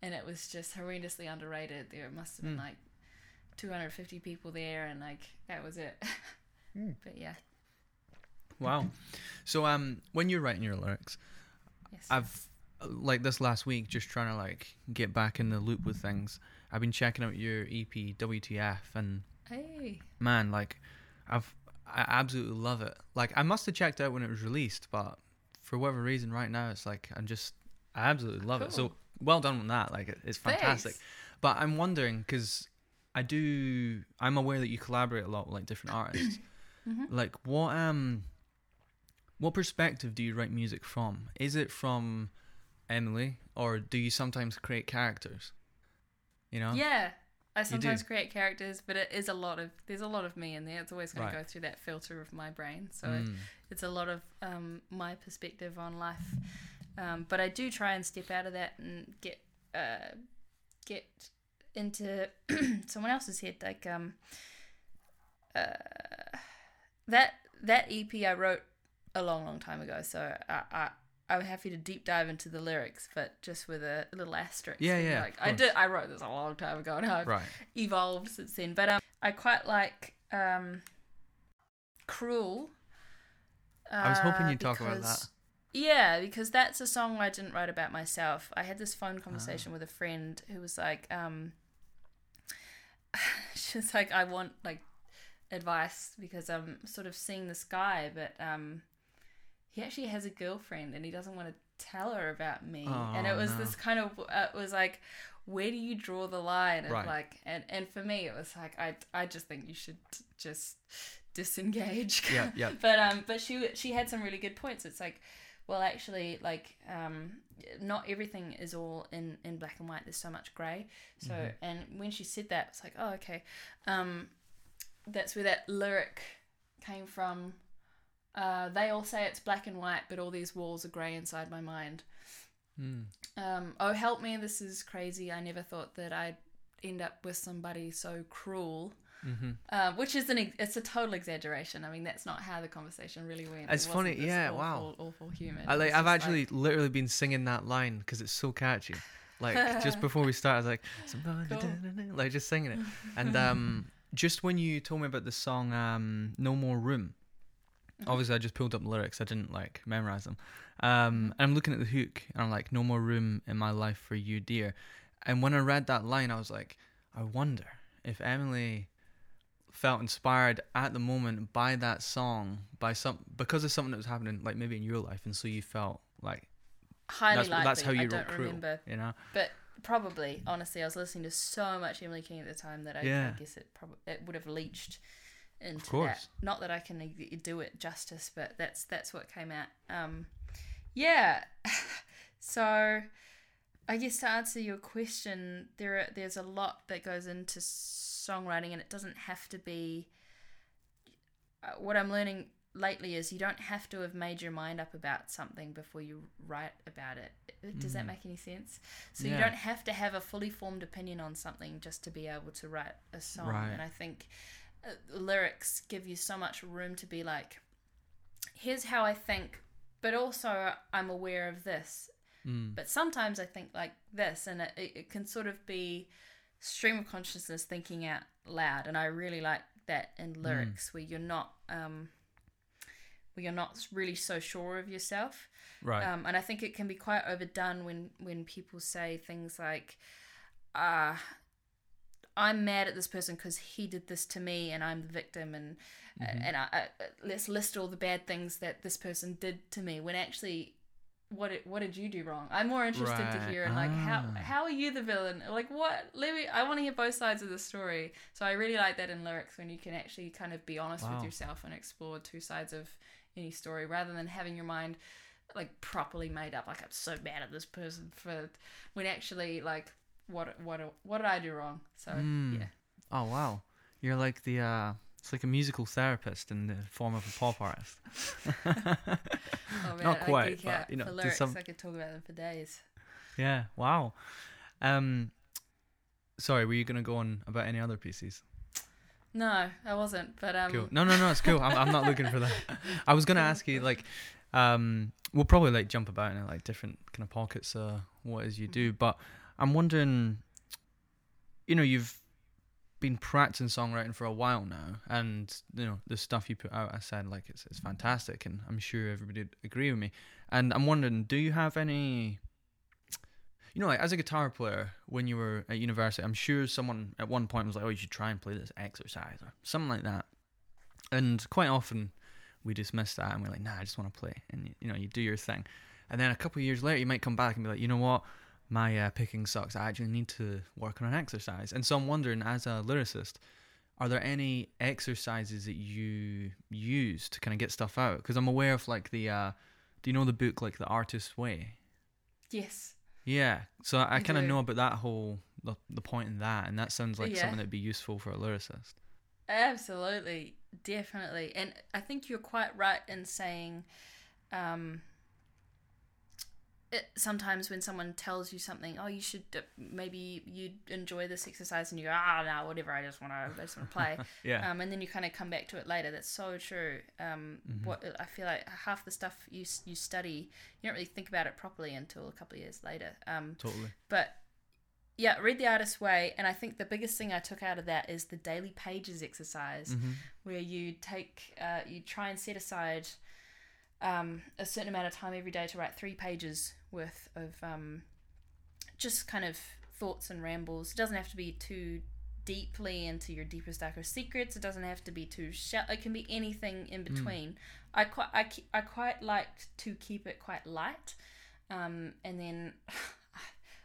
Speaker 2: and it was just horrendously underrated. There must have been
Speaker 1: Mm.
Speaker 2: like 250 people there, and like that was it.
Speaker 1: Mm.
Speaker 2: But yeah,
Speaker 1: Wow. So um, when you're writing your lyrics,
Speaker 2: yes.
Speaker 1: I've like this last week just trying to like get back in the loop with things. I've been checking out your EP WTF and
Speaker 2: hey,
Speaker 1: man, like I've I absolutely love it. Like I must have checked out when it was released, but for whatever reason, right now it's like I'm just I absolutely love it. So well done on that. Like it- it's fantastic.
Speaker 2: thanks.
Speaker 1: But I'm wondering because I do I'm aware that you collaborate a lot with like different artists.
Speaker 2: Mhm.
Speaker 1: Like what um what perspective do you write music from? Is it from Emily or do you sometimes create characters? You know?
Speaker 2: Yeah. I sometimes create characters, but it is a lot of there's a lot of me in there. It's always going
Speaker 1: Right.
Speaker 2: to go through that filter of my brain. So it,
Speaker 1: Mm.
Speaker 2: it's a lot of um, my perspective on life. Um, but I do try and step out of that and get uh, get into someone else's head. Like um, uh, that that EP I wrote a long, long time ago. So I, I I'm happy to deep dive into the lyrics, but just with a little asterisk.
Speaker 1: Yeah, yeah,
Speaker 2: Like I did, I wrote this a long time ago, and I've
Speaker 1: Right.
Speaker 2: evolved since then. But um, I quite like um, "Cruel."
Speaker 1: I was hoping
Speaker 2: uh,
Speaker 1: you'd talk about that.
Speaker 2: Yeah, because that's a song I didn't write about myself. I had this phone conversation with a friend who was like, um, she's like, I want like advice because I'm sort of seeing this guy, but um, he actually has a girlfriend and he doesn't want to tell her about me. and it
Speaker 1: Oh,
Speaker 2: was
Speaker 1: no.
Speaker 2: this kind of, uh, it was like, where do you draw the line? And
Speaker 1: Right.
Speaker 2: like, and and for me, it was like, I I just think you should just disengage.
Speaker 1: Yeah, yeah.
Speaker 2: But um, but she she had some really good points. It's like well, actually, like, um, not everything is all in in black and white. There's so much gray. So,
Speaker 1: Mhm.
Speaker 2: and when she said that, it's like, oh, okay. Um, that's where that lyric came from. Uh, they all say it's black and white, but all these walls are grey inside my mind.
Speaker 1: Mm.
Speaker 2: Um, oh, help me, this is crazy. I never thought that I'd end up with somebody so cruel.
Speaker 1: hmm
Speaker 2: Uh, which is an it's a total exaggeration. I mean, that's not how the conversation really went. It
Speaker 1: It's funny,
Speaker 2: wasn't this
Speaker 1: yeah,
Speaker 2: Awful,
Speaker 1: wow.
Speaker 2: awful human.
Speaker 1: I like. I've actually literally been singing that line because it's so catchy. Like just before we start, I was like,
Speaker 2: Cool.
Speaker 1: like just singing it. And um, just when you told me about the song um, "No More Room,"
Speaker 2: Mm-hmm.
Speaker 1: Obviously I just pulled up the lyrics. I didn't like memorize them. Um, and I'm looking at the hook, and I'm like, "No more room in my life for you, dear." And when I read that line, I was like, I wonder if Emily felt inspired at the moment by that song, by some because of something that was happening, like maybe in your life, and so you felt like
Speaker 2: highly
Speaker 1: that's,
Speaker 2: likely.
Speaker 1: that's how you
Speaker 2: I
Speaker 1: wrote
Speaker 2: don't
Speaker 1: Cruel,
Speaker 2: remember,
Speaker 1: you know?
Speaker 2: but probably honestly, I was listening to so much Emily King at the time that I,
Speaker 1: Yeah.
Speaker 2: I guess it probably it would have leached into that. Not that I can do it justice, but that's that's what came out. Um, yeah. so, I guess to answer your question, there are, there's a lot that goes into songwriting, and it doesn't have to be. Uh, what I'm learning lately is you don't have to have made your mind up about something before you write about it. Does that
Speaker 1: Mm.
Speaker 2: make any sense? So you don't have to have a fully formed opinion on something just to be able to write a song.
Speaker 1: Right.
Speaker 2: And I think uh, lyrics give you so much room to be like, here's how I think, but also I'm aware of this.
Speaker 1: Mm.
Speaker 2: But sometimes I think like this, and it, it can sort of be stream of consciousness thinking out loud. And I really like that in lyrics where you're not. Um, where you're not really so sure of yourself,
Speaker 1: Right.
Speaker 2: um, and I think it can be quite overdone when when people say things like, "Ah, I'm mad at this person because he did this to me, and I'm the victim." And
Speaker 1: Mm-hmm.
Speaker 2: and I, I, let's list all the bad things that this person did to me. When actually, what did, what did you do wrong? I'm more interested to hear and like how
Speaker 1: Ah.
Speaker 2: how are you the villain? Like what? Let me. I want to hear both sides of the story. So I really like that in lyrics when you can actually kind of be honest
Speaker 1: Wow.
Speaker 2: with yourself and explore two sides of any story rather than having your mind like properly made up like i'm so mad at this person for when actually like what what what did i do wrong so
Speaker 1: Mm.
Speaker 2: yeah
Speaker 1: Oh wow, you're like the uh, it's like a musical therapist in the form of a pop artist.
Speaker 2: oh man
Speaker 1: Not quite, but, you know,
Speaker 2: for lyrics
Speaker 1: some-
Speaker 2: i could talk about them for days
Speaker 1: yeah. Wow. Um, sorry, were you gonna go on about any other pieces?
Speaker 2: no i wasn't but um
Speaker 1: Cool. No, no, no. It's cool. I'm, I'm not looking for that. I was gonna ask you like, um, we'll probably like jump about in like different kind of pockets. Uh, what is you do, but I'm wondering, you know, you've been practicing songwriting for a while now, and you know the stuff you put out. I said like it's it's fantastic, and I'm sure everybody would agree with me. And I'm wondering, do you have any? You know, like as a guitar player, when you were at university, I'm sure someone at one point was like, "Oh, you should try and play this exercise or something like that." And quite often, we dismiss that and we're like, "Nah, I just want to play." And you, you know, you do your thing, and then a couple of years later, you might come back and be like, "You know what? My uh, picking sucks. I actually need to work on an exercise." And so I'm wondering, as a lyricist, are there any exercises that you use to kind of get stuff out? Because I'm aware of like the, uh, do you know the book like The Artist's Way?
Speaker 2: yes
Speaker 1: Yeah, so I
Speaker 2: I
Speaker 1: kind of know about that whole the, the point in that, and that sounds like
Speaker 2: Yeah.
Speaker 1: something that'd be useful for a lyricist.
Speaker 2: Absolutely, definitely, and I think you're quite right in saying, um, it, sometimes when someone tells you something, oh, you should uh, maybe you'd enjoy this exercise, and you go, ah, no, whatever, I just want to, I just want to play,
Speaker 1: Yeah,
Speaker 2: um, and then you kind of come back to it later. That's so true. Um,
Speaker 1: Mhm.
Speaker 2: What I feel like half the stuff you you study, you don't really think about it properly until a couple of years later. Um,
Speaker 1: totally.
Speaker 2: but yeah, read the artist's way, and I think the biggest thing I took out of that is the daily pages exercise,
Speaker 1: hmm
Speaker 2: where you take, uh, you try and set aside um, a certain amount of time every day to write three pages worth of um, just kind of thoughts and rambles. It doesn't have to be too deeply into your deepest darkest secrets. It doesn't have to be too shallow. It can be anything in between. I quite I, I quite like to keep it quite light. Um, and then I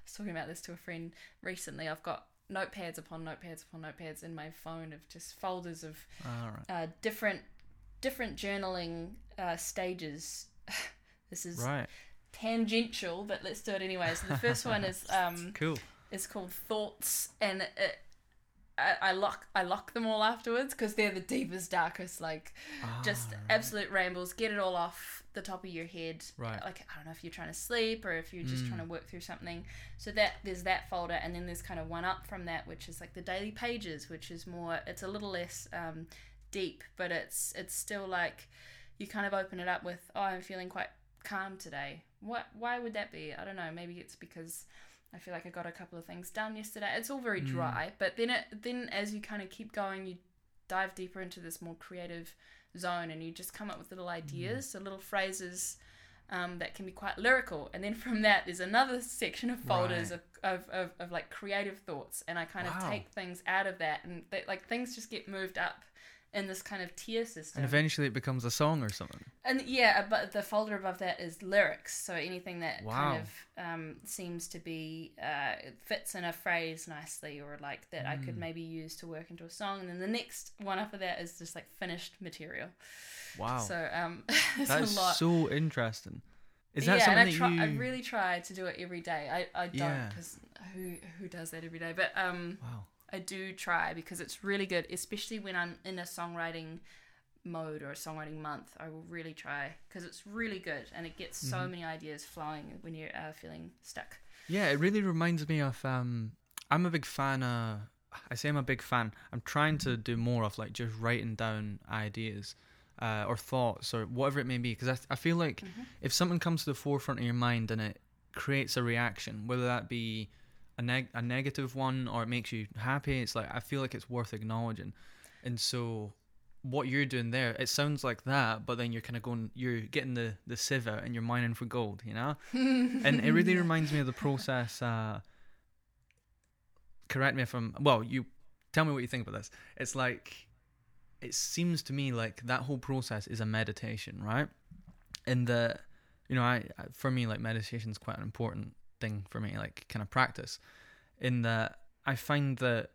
Speaker 2: was talking about this to a friend recently. I've got notepads upon notepads upon notepads in my phone of just folders of
Speaker 1: right.
Speaker 2: uh, different different journaling uh, stages. this is
Speaker 1: Right.
Speaker 2: Tangential, but let's do it anyway. So the first one is um
Speaker 1: Cool.
Speaker 2: It's called Thoughts, and it, I, I lock I lock them all afterwards because they're the deepest, darkest, like just
Speaker 1: Ah,
Speaker 2: absolute rambles. Get it all off the top of your head.
Speaker 1: Right.
Speaker 2: Like I don't know if you're trying to sleep or if you're just
Speaker 1: Mm.
Speaker 2: trying to work through something. So that there's that folder, and then there's kind of one up from that, which is like the daily pages, which is more. It's a little less um, deep, but it's it's still like you kind of open it up with, oh, I'm feeling quite calm today. What? Why would that be? I don't know. Maybe it's because I feel like I got a couple of things done yesterday. It's all very
Speaker 1: Mm.
Speaker 2: dry, but then it then as you kind of keep going, you dive deeper into this more creative zone, and you just come up with little ideas, so little phrases. Um, that can be quite lyrical, and then from that, there's another section of folders
Speaker 1: Right.
Speaker 2: of, of, of, of like creative thoughts, and I kind of take things out of that, and they, like things just get moved up in this kind of tier system.
Speaker 1: And eventually it becomes a song or something.
Speaker 2: And yeah, but the folder above that is lyrics. So anything that
Speaker 1: Wow.
Speaker 2: kind of um, seems to be uh, fits in a phrase nicely, or like that I could
Speaker 1: Mm.
Speaker 2: maybe use to work into a song. And then the next one after that is just like finished material.
Speaker 1: Wow.
Speaker 2: So um,
Speaker 1: That's
Speaker 2: a lot.
Speaker 1: so interesting. Is that
Speaker 2: yeah,
Speaker 1: something
Speaker 2: and I
Speaker 1: that
Speaker 2: try.
Speaker 1: you?
Speaker 2: I really try to do it every day. I, I don't
Speaker 1: Yeah.
Speaker 2: because who who does that every day? But um,
Speaker 1: Wow.
Speaker 2: I do try because it's really good, especially when I'm in a songwriting mode or a songwriting month. I will really try because it's really good and it gets so
Speaker 1: Mhm.
Speaker 2: many ideas flowing when you're uh, feeling stuck.
Speaker 1: Yeah, it really reminds me of. Um, I'm a big fan. Uh, I say I'm a big fan. I'm trying to do more of like just writing down ideas, uh, or thoughts or whatever it may be. Because I, I feel like
Speaker 2: Mhm.
Speaker 1: if something comes to the forefront of your mind and it creates a reaction, whether that be a neg- a negative one or it makes you happy, it's like I feel like it's worth acknowledging. And so what you're doing there, it sounds like that, but then you're kind of going, you're getting the the sieve out and you're mining for gold, you know. and it really reminds me of the process. Uh, correct me if I'm well. You tell me what you think about this. It's like it seems to me like that whole process is a meditation, right? And the you know, I for me like meditation is quite an important thing for me, like kind of practice. In that I find that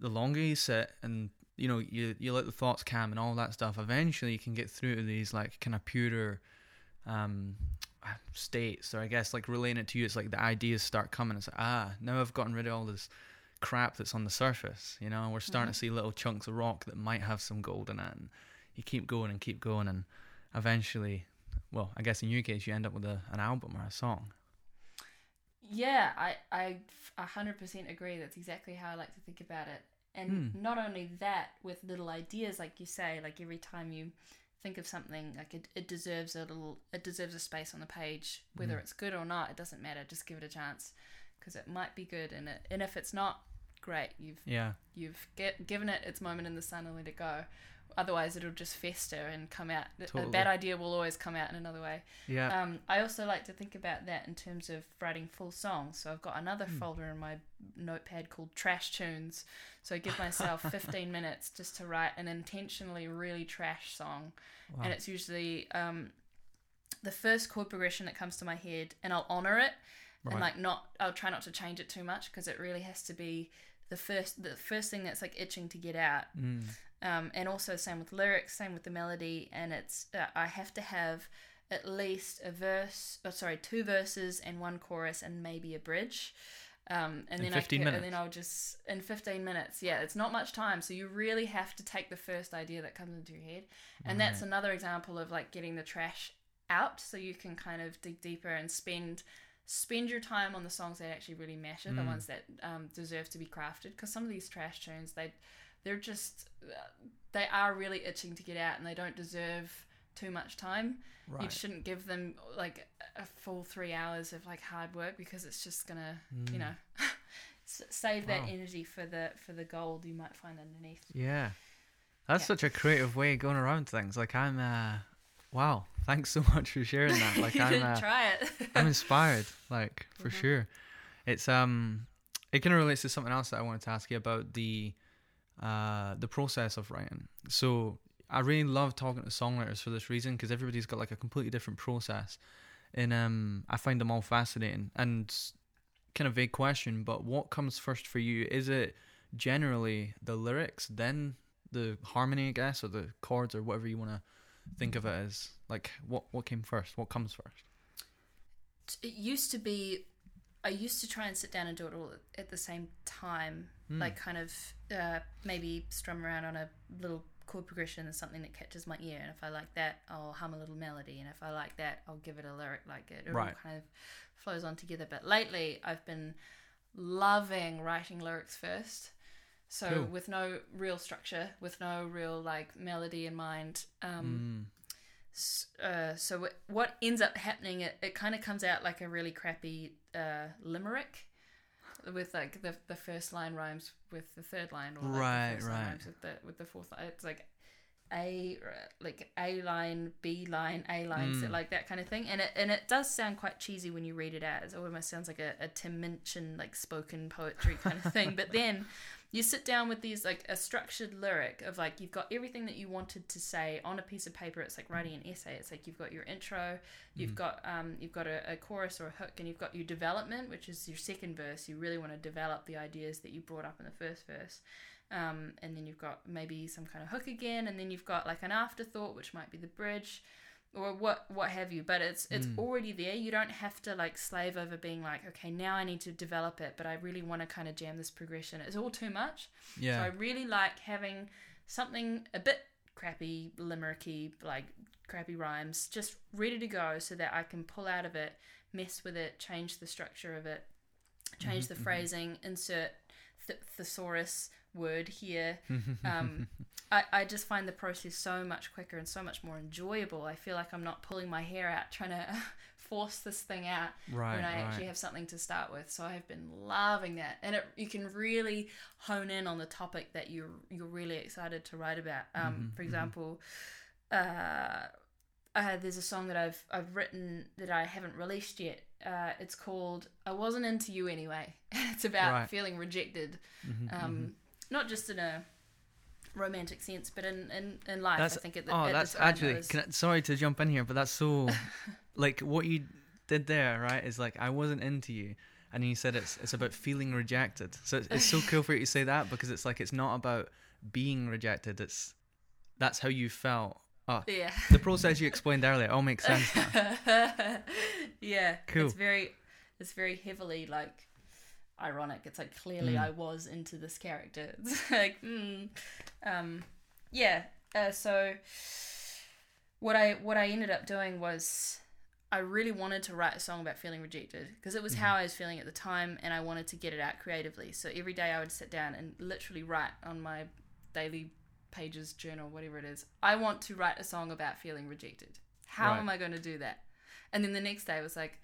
Speaker 1: the longer you sit and you know you you let the thoughts calm and all that stuff, eventually you can get through to these like kind of purer um states or I guess like relating it to you. It's like the ideas start coming. It's like ah now I've gotten rid of all this crap that's on the surface you know? We're starting to see little chunks of rock that might have some gold in it and you keep going and keep going and eventually well I guess in your case you end up with a, an album or a song
Speaker 2: Yeah, I I a hundred percent agree. That's exactly how I like to think about it. And
Speaker 1: Hmm.
Speaker 2: not only that, with little ideas, like you say, like every time you think of something, like it, it deserves a little, it deserves a space on the page. Whether
Speaker 1: Mm.
Speaker 2: it's good or not, it doesn't matter. Just give it a chance, because it might be good. And it, and if it's not, great. You've
Speaker 1: yeah
Speaker 2: you've get, given it its moment in the sun and let it go. Otherwise, it'll just fester and come out. A bad idea will always come out in another way.
Speaker 1: yeah
Speaker 2: Um, I also like to think about that in terms of writing full songs. So I've got another
Speaker 1: Hmm.
Speaker 2: folder in my notepad called Trash Tunes. So I give myself 15 minutes just to write an intentionally really trash song.
Speaker 1: wow.
Speaker 2: And it's usually um, the first chord progression that comes to my head, and I'll honor it.
Speaker 1: right.
Speaker 2: And like not, I'll try not to change it too much because it really has to be the first, the first thing that's like itching to get out
Speaker 1: mm.
Speaker 2: Um, and also same with lyrics, same with the melody, and it's uh, I have to have at least a verse, oh, sorry, two verses and one chorus and maybe a bridge. Um, and
Speaker 1: In
Speaker 2: then
Speaker 1: 15
Speaker 2: I
Speaker 1: minutes?
Speaker 2: and then I'll just in 15 minutes. Yeah, it's not much time, so you really have to take the first idea that comes into your head, and that's another example of like getting the trash out, so you can kind of dig deeper and spend spend your time on the songs that actually really matter, the
Speaker 1: Mm.
Speaker 2: ones that um, deserve to be crafted. Because some of these trash tunes, they they're just they are really itching to get out, and they don't deserve too much time. You shouldn't give them like a full three hours of like hard work because it's just gonna
Speaker 1: Mm.
Speaker 2: you know save that
Speaker 1: Wow.
Speaker 2: energy for the for the gold you might find underneath.
Speaker 1: Yeah. That's
Speaker 2: Yeah.
Speaker 1: such a creative way of going around things. Like I'm uh wow, thanks so much for sharing that. Like I'm uh,
Speaker 2: try it.
Speaker 1: I'm inspired, like for
Speaker 2: Mhm.
Speaker 1: sure. It's um it kind of relates to something else that I wanted to ask you about the uh the process of writing. So I really love talking to songwriters for this reason because everybody's got like a completely different process, and um I find them all fascinating and kind of vague question. But what comes first for you? Is it generally the lyrics, then the harmony, I guess, or the chords, or whatever you want to think of it as? Like, what what came first? What comes first?
Speaker 2: it used to be I used to try and sit down and do it all at the same time, like kind of uh, maybe strum around on a little chord progression or something that catches my ear, and if I like that, I'll hum a little melody, and if I like that, I'll give it a lyric. Like it, it all
Speaker 1: Right.
Speaker 2: kind of flows on together. But lately, I've been loving writing lyrics first. So
Speaker 1: Cool.
Speaker 2: with no real structure, with no real like melody in mind, um,
Speaker 1: Mm.
Speaker 2: Uh, so what, what ends up happening it, it kind of comes out like a really crappy uh, limerick with like the the first line rhymes with the third line or like
Speaker 1: Right,
Speaker 2: the first line
Speaker 1: right.
Speaker 2: rhymes with the with the fourth line it's like a like a line b line a line so
Speaker 1: Mm.
Speaker 2: like that kind of thing and it and it does sound quite cheesy when you read it out it almost sounds like a, a tim minchin like spoken poetry kind of thing but then you sit down with these like a structured lyric of like you've got everything that you wanted to say on a piece of paper. It's like writing an essay. It's like you've got your intro you've got um you've got a, a chorus or a hook and you've got your development which is your second verse. You really want to develop the ideas that you brought up in the first verse. Um, and then you've got maybe some kind of hook again and then you've got like an afterthought which might be the bridge or what what have you but it's it's hmm. already there. You don't have to like slave over being like okay now i need to develop it but i really want to kind of jam this progression. It's all too much.
Speaker 1: Yeah.
Speaker 2: So i really like having something a bit crappy limericky like crappy rhymes just ready to go so that i can pull out of it mess with it change the structure of it change mm-hmm, the mm-hmm. phrasing insert th- thesaurus word here. Um, I, I just find the process so much quicker and so much more enjoyable. I feel like I'm not pulling my hair out trying to force this thing out
Speaker 1: Right,
Speaker 2: when I
Speaker 1: right.
Speaker 2: actually have something to start with. So I've been loving that, and it, you can really hone in on the topic that you're you're really excited to write about. Um,
Speaker 1: Mm-hmm,
Speaker 2: for example, uh, uh, there's a song that I've I've written that I haven't released yet. Uh, it's called "I Wasn't Into You Anyway." it's about
Speaker 1: Right.
Speaker 2: feeling rejected,
Speaker 1: Mm-hmm,
Speaker 2: um, not just in a romantic sense, but in in, in life.
Speaker 1: That's
Speaker 2: I think at the,
Speaker 1: oh,
Speaker 2: at
Speaker 1: that's actually.
Speaker 2: was-
Speaker 1: I, sorry to jump in here, but that's so like what you did there, right? Is like I wasn't into you, and you said it's it's about feeling rejected. So it's, it's so cool for you to say that because it's like it's not about being rejected. It's that's how you felt. Oh,
Speaker 2: yeah.
Speaker 1: the process you explained earlier all makes sense.
Speaker 2: yeah,
Speaker 1: Cool.
Speaker 2: It's very, it's very heavily like ironic. It's like clearly
Speaker 1: Mm.
Speaker 2: I was into this character. It's like, mm. um, yeah. Uh, so what I what I ended up doing was I really wanted to write a song about feeling rejected because it was how I was feeling at the time, and I wanted to get it out creatively. So every day I would sit down and literally write on my daily pages journal, whatever it is. I want to write a song about feeling rejected. How
Speaker 1: Right.
Speaker 2: am I going to do that? And then the next day I was like,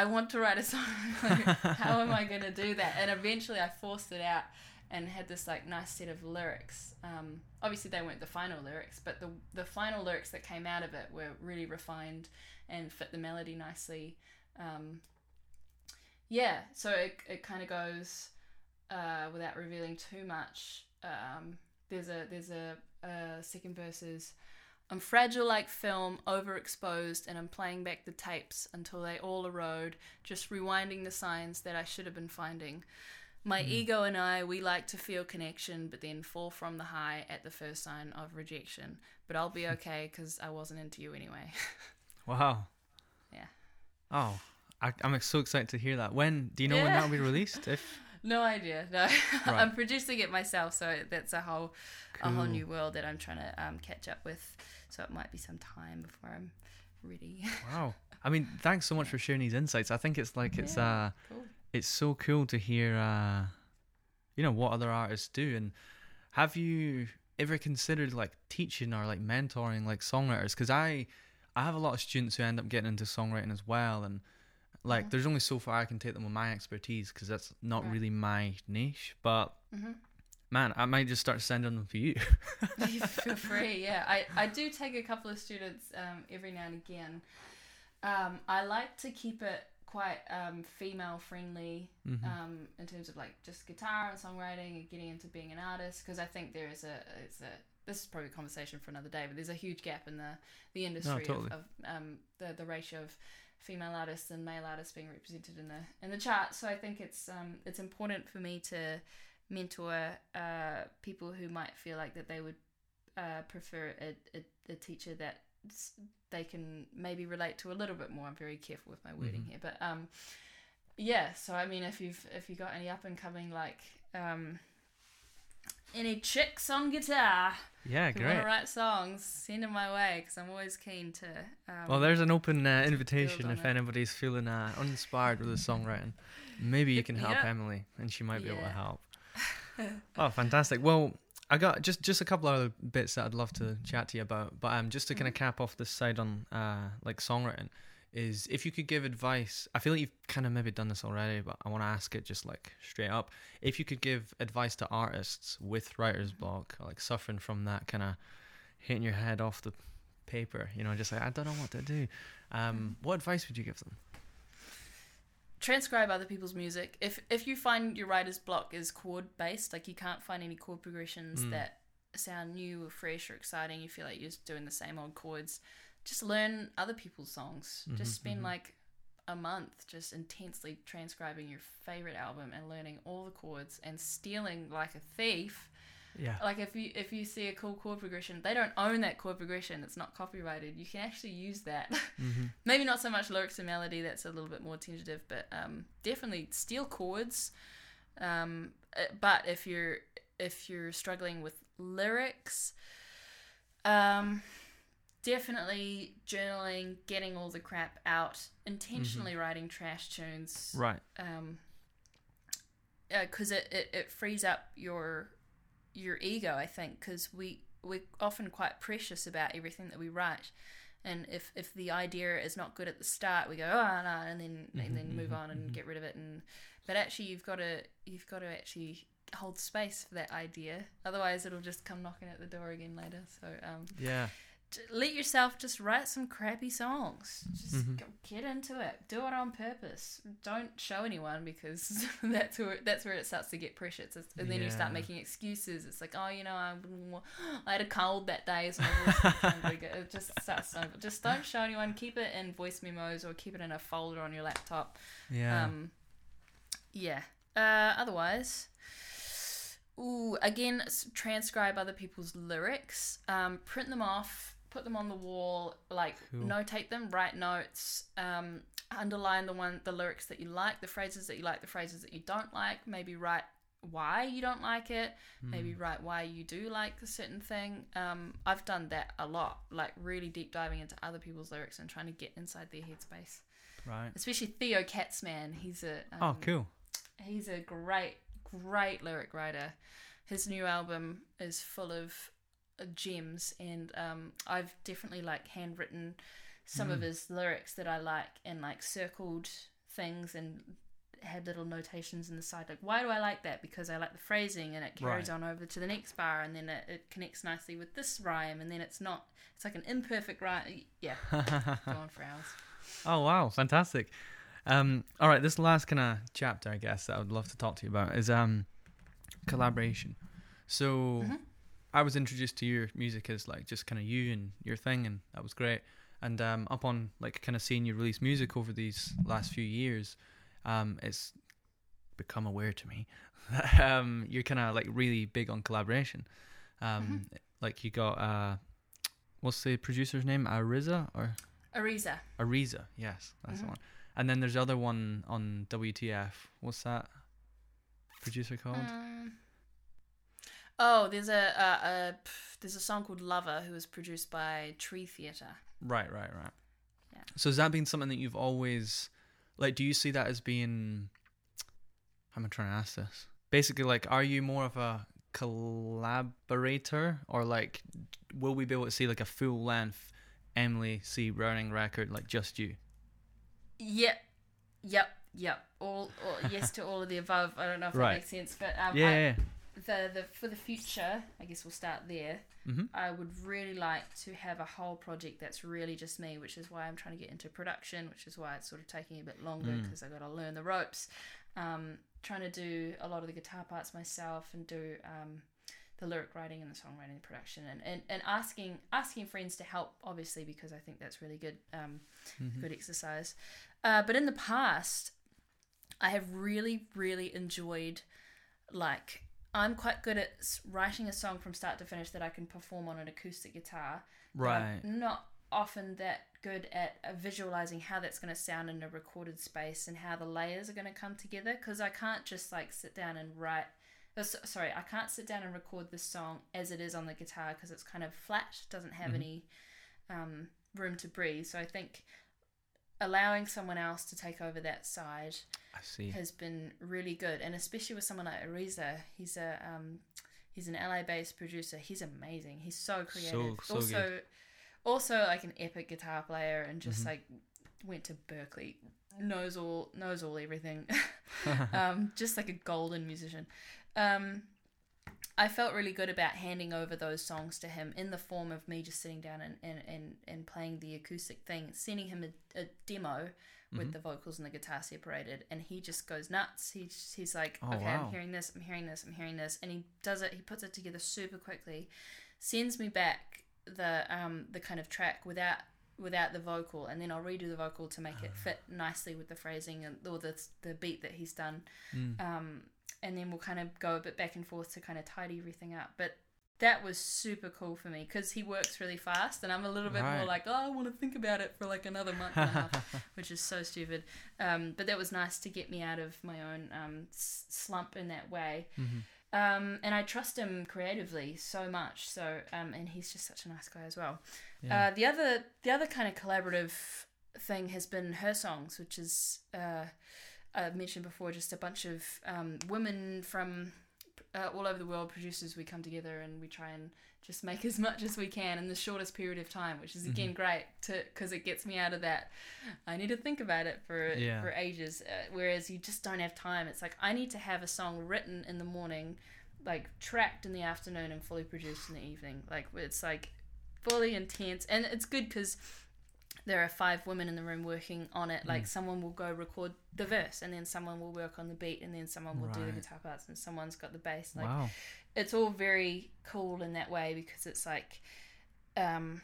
Speaker 2: I want to write a song. how am I going to do that? And eventually I forced it out and had this like nice set of lyrics. Um, obviously they weren't the final lyrics, but the the final lyrics that came out of it were really refined and fit the melody nicely. Um, yeah, so it, it kind of goes uh, without revealing too much. Um, there's a there's a, second verse I'm fragile like film, overexposed, and I'm playing back the tapes until they all erode, just rewinding the signs that I should have been finding. My ego and I, we like to feel connection, but then fall from the high at the first sign of rejection. But I'll be okay because I wasn't into you anyway.
Speaker 1: Wow.
Speaker 2: Yeah.
Speaker 1: Oh, I, I'm so excited to hear that. When do you know when that'll be released? If
Speaker 2: no idea. No,
Speaker 1: Right.
Speaker 2: I'm producing it myself, so that's a whole a whole new world that I'm trying to um, catch up with. So it might be some time before I'm ready.
Speaker 1: wow. I mean, thanks so much for sharing these insights. I think it's like it's
Speaker 2: Yeah.
Speaker 1: uh
Speaker 2: cool.
Speaker 1: it's so cool to hear uh you know what other artists do and have you ever considered like teaching or like mentoring like songwriters because i i have a lot of students who end up getting into songwriting as well and like
Speaker 2: Mhm.
Speaker 1: there's only so far i can take them with my expertise because that's not
Speaker 2: Right.
Speaker 1: really my niche but
Speaker 2: hmm
Speaker 1: man i might just start sending them for you
Speaker 2: Feel free, yeah. I, I do take a couple of students um, every now and again. Um, I like to keep it quite um, female friendly
Speaker 1: Mhm.
Speaker 2: um, in terms of like just guitar and songwriting and getting into being an artist because I think there is a it's a this is probably a conversation for another day, but there's a huge gap in the the industry
Speaker 1: totally.
Speaker 2: of, of um, the the ratio of female artists and male artists being represented in the in the chart. So I think it's um, it's important for me to mentor uh, people who might feel like that they would uh, prefer a, a, a teacher that they can maybe relate to a little bit more. I'm very careful with my wording
Speaker 1: Mhm.
Speaker 2: here, but um, yeah. So I mean, if you've if you got any up and coming like um, any chicks on guitar
Speaker 1: Yeah,
Speaker 2: who want
Speaker 1: great.
Speaker 2: to write songs, send them my way because I'm always keen to. Um,
Speaker 1: Well, there's an open uh, invitation if
Speaker 2: it.
Speaker 1: anybody's feeling uh, uninspired with the songwriting. Maybe you can help. Emily, and she might be able to help. Oh, fantastic! Well, I got just just a couple other bits that I'd love to chat to you about, but um, just to kind of
Speaker 2: Mhm.
Speaker 1: cap off this side on uh, like songwriting, is if you could give advice. I feel like you've kind of maybe done this already, but I want to ask it just like straight up. If you could give advice to artists with writer's block, like suffering from that kind of hitting your head off the paper, you know, just like I don't know what to do. Um, what advice would you give them?
Speaker 2: Transcribe other people's music. If if you find your writer's block is chord based, like you can't find any chord progressions
Speaker 1: Mm.
Speaker 2: that sound new or fresh or exciting, you feel like you're just doing the same old chords. Just learn other people's songs.
Speaker 1: Mhm,
Speaker 2: just spend
Speaker 1: mhm.
Speaker 2: like a month just intensely transcribing your favorite album and learning all the chords and stealing like a thief.
Speaker 1: Yeah.
Speaker 2: Like if you if you see a cool chord progression, they don't own that chord progression. It's not copyrighted. You can actually use that.
Speaker 1: hmm
Speaker 2: maybe not so much lyrics and melody that's a little bit more tentative but um, definitely steal chords um, uh, but if you're if you're struggling with lyrics um, definitely journaling getting all the crap out intentionally writing trash tunes
Speaker 1: Right.
Speaker 2: um because it, it, it frees up your your ego i think because we we're often quite precious about everything that we write and if if the idea is not good at the start we go oh no and then and then move
Speaker 1: mhm,
Speaker 2: on and
Speaker 1: mhm.
Speaker 2: get rid of it and but actually you've got to you've got to actually hold space for that idea otherwise it'll just come knocking at the door again later so um
Speaker 1: Yeah.
Speaker 2: Let yourself just write some crappy songs. Just
Speaker 1: Mhm.
Speaker 2: go, get into it. Do it on purpose. Don't show anyone because that's where that's where it starts to get precious. It's, and then you start making excuses. It's like, oh, you know, I, I had a cold that day, so my voice wasn't very good." it just starts. To, just don't show anyone. Keep it in voice memos or keep it in a folder on your laptop.
Speaker 1: Yeah.
Speaker 2: Um, yeah. Uh, otherwise, ooh, again, transcribe other people's lyrics. Um, print them off. Put them on the wall. Like
Speaker 1: Cool.
Speaker 2: notate them. Write notes. Um, underline the one, the lyrics that you like, the phrases that you like, the phrases that you don't like. Maybe write why you don't like it. Maybe
Speaker 1: Mm.
Speaker 2: write why you do like a certain thing. Um, I've done that a lot. Like really deep diving into other people's lyrics and trying to get inside their headspace
Speaker 1: right.
Speaker 2: especially Theo Katzman. He's a um,
Speaker 1: Oh, cool.
Speaker 2: He's a great, great lyric writer. His new album is full of gems, and um, I've definitely like handwritten some of
Speaker 1: Mm.
Speaker 2: his lyrics that I like, and like circled things and had little notations in the side like why do I like that because I like the phrasing and it carries
Speaker 1: Right.
Speaker 2: on over to the next bar and then it, it connects nicely with this rhyme and then it's not it's like an imperfect rhyme yeah go on for hours
Speaker 1: oh wow, fantastic. Um, all right, this last kind of chapter, I guess, that I would love to talk to you about is um, collaboration. So,
Speaker 2: Mhm.
Speaker 1: I was introduced to your music as like just kind of you and your thing, and that was great. And um, up on like kind of seeing you release music over these last few years, um, it's become aware to me that um, you're kind of like really big on collaboration. Um, Like you got uh, what's the producer's name? Ariza or
Speaker 2: Ariza
Speaker 1: Ariza? Yes, that's the
Speaker 2: Mhm.
Speaker 1: one. And then there's the other one on WTF. What's that producer called?
Speaker 2: Um, oh, there's a, a, a pff, there's a song called Lover who was produced by Tree Theatre.
Speaker 1: Right, right, right.
Speaker 2: Yeah.
Speaker 1: So has that been something that you've always like? Do you see that as being? How am I trying to ask this? Basically, like, are you more of a collaborator, or like, will we be able to see like a full length Emily C. Browning record, like just you?
Speaker 2: Yep, yep, yep. All, all yes to all of the above. I don't know if
Speaker 1: Right.
Speaker 2: that makes sense, but um,
Speaker 1: yeah,
Speaker 2: I-
Speaker 1: yeah.
Speaker 2: The the for the future, I guess we'll start there.
Speaker 1: Mm-hmm.
Speaker 2: I would really like to have a whole project that's really just me, which is why I'm trying to get into production, which is why it's sort of taking a bit longer
Speaker 1: Mm.
Speaker 2: because I got to learn the ropes. Um, trying to do a lot of the guitar parts myself and do um, the lyric writing and the songwriting and production and, and, and asking asking friends to help, obviously, because I think that's really good. Um,
Speaker 1: Mm-hmm.
Speaker 2: good exercise. Uh, but in the past, I have really, really enjoyed, like, I'm quite good at writing a song from start to finish that I can perform on an acoustic guitar.
Speaker 1: Right.
Speaker 2: I'm not often that good at uh, visualizing how that's going to sound in a recorded space and how the layers are going to come together because I can't just like sit down and write. oh, sorry, I can't sit down and record this song as it is on the guitar because it's kind of flat, doesn't have
Speaker 1: Mhm.
Speaker 2: any um, room to breathe. So I think allowing someone else to take over that side
Speaker 1: I see.
Speaker 2: has been really good, and especially with someone like Ariza, he's a um, he's an LA based producer. He's amazing. He's so creative.
Speaker 1: so
Speaker 2: also,
Speaker 1: good.
Speaker 2: also like an epic guitar player, and just
Speaker 1: Mhm.
Speaker 2: like went to Berklee, knows all knows all everything. um, just like a golden musician. Um, I felt really good about handing over those songs to him in the form of me just sitting down and, and, and, and playing the acoustic thing, sending him a, a demo with
Speaker 1: Mhm.
Speaker 2: the vocals and the guitar separated, and he just goes nuts. He he's like,
Speaker 1: Oh,
Speaker 2: okay,
Speaker 1: wow.
Speaker 2: I'm hearing this, I'm hearing this, I'm hearing this, and he does it. He puts it together super quickly, sends me back the um the kind of track without without the vocal, and then I'll redo the vocal to make it fit nicely with the phrasing and or the the beat that he's done
Speaker 1: Mm.
Speaker 2: um, and then we'll kind of go a bit back and forth to kind of tidy everything up. But that was super cool for me because he works really fast, and I'm a little bit more like, oh, I want to think about it for like another month and a half, which is so stupid. Um, but that was nice to get me out of my own um, s- slump in that way.
Speaker 1: Mhm.
Speaker 2: Um, and I trust him creatively so much. So, um, and he's just such a nice guy as well.
Speaker 1: Yeah.
Speaker 2: Uh, the other the other kind of collaborative thing has been her songs, which is uh, I've mentioned before, just a bunch of um, women from uh, all over the world, producers. We come together and we try and just make as much as we can in the shortest period of time, which is again great to because it gets me out of that. I need to think about it for
Speaker 1: Yeah.
Speaker 2: for ages, uh, whereas you just don't have time. It's like I need to have a song written in the morning, like tracked in the afternoon and fully produced in the evening. Like it's like fully intense, and it's good because there are five women in the room working on it. Like
Speaker 1: Mm.
Speaker 2: someone will go record the verse, and then someone will work on the beat, and then someone will do the guitar parts, and someone's got the bass. Like
Speaker 1: wow.
Speaker 2: It's all very cool in that way because it's like um,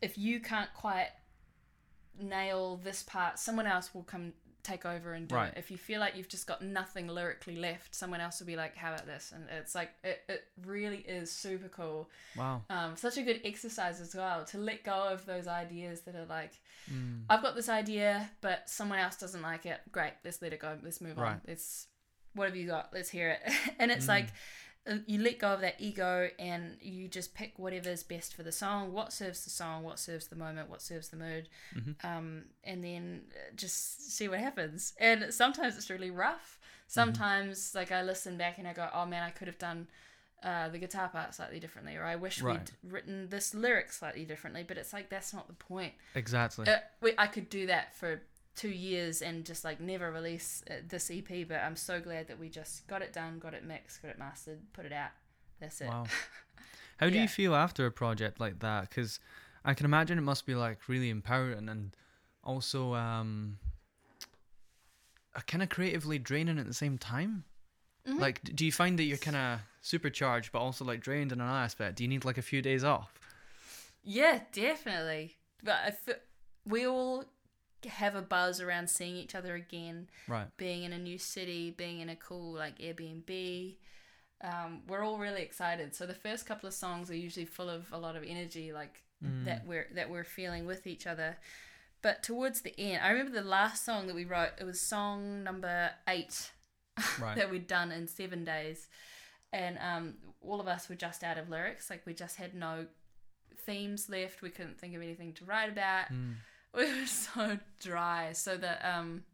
Speaker 2: if you can't quite nail this part, someone else will come take over and do
Speaker 1: Right.
Speaker 2: it. If you feel like you've just got nothing lyrically left, someone else will be like, "How about this?" And it's like it, it really is super cool.
Speaker 1: Wow.
Speaker 2: Um, such a good exercise as well to let go of those ideas that are like,
Speaker 1: Mm.
Speaker 2: I've got this idea, but someone else doesn't like it. Great, let's let it go. Let's move on.
Speaker 1: Right.
Speaker 2: Let's what have you got? Let's hear it. and it's
Speaker 1: Mm.
Speaker 2: like you let go of that ego and you just pick whatever's best for the song, what serves the song, what serves the moment, what serves the mood,
Speaker 1: Mhm.
Speaker 2: um, and then uh, just see what happens. And sometimes it's really rough. Sometimes, like I listen back and I go, "Oh man, I could have done." Uh, the guitar part slightly differently, or I wish
Speaker 1: Right.
Speaker 2: we'd written this lyric slightly differently. But it's like that's not the point.
Speaker 1: Exactly.
Speaker 2: Uh, we, I could do that for two years and just like never release uh, this EP, but I'm so glad that we just got it done, got it mixed, got it mastered, put it out. That's it.
Speaker 1: Wow. How do
Speaker 2: Yeah.
Speaker 1: you feel after a project like that? Because I can imagine it must be like really empowering and also um, kind of creatively draining at the same time.
Speaker 2: Mhm.
Speaker 1: Like, do you find that you're kind of supercharged but also like drained in another aspect? Do you need like a few days off?
Speaker 2: Yeah, definitely. But I we all have a buzz around seeing each other again,
Speaker 1: Right.
Speaker 2: being in a new city, being in a cool like Airbnb. Um, we're all really excited. So the first couple of songs are usually full of a lot of energy, like
Speaker 1: Mm.
Speaker 2: that we're that we're feeling with each other. But towards the end, I remember the last song that we wrote. It was song number eight
Speaker 1: Right.
Speaker 2: that we'd done in seven days, and um, all of us were just out of lyrics. Like we just had no themes left. We couldn't think of anything to write about.
Speaker 1: Mm.
Speaker 2: We were so dry. So that um,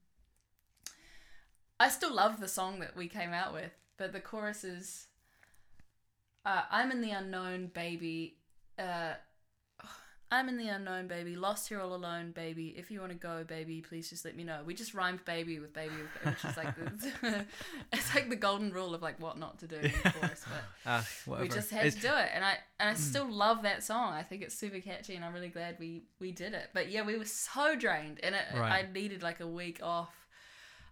Speaker 2: I still love the song that we came out with, but the chorus is, uh, "I'm in the unknown, baby." Uh, I'm in the unknown, baby. Lost here all alone, baby. If you want to go, baby, please just let me know. We just rhymed "baby" with "baby," which is like the, it's like the golden rule of like what not to do the chorus. But
Speaker 1: ah, whatever.
Speaker 2: we just had
Speaker 1: It's-
Speaker 2: to do it and i and i mm. still love that song i think it's super catchy and i'm really glad we we did it but yeah we were so drained and it,
Speaker 1: Right.
Speaker 2: i needed like a week off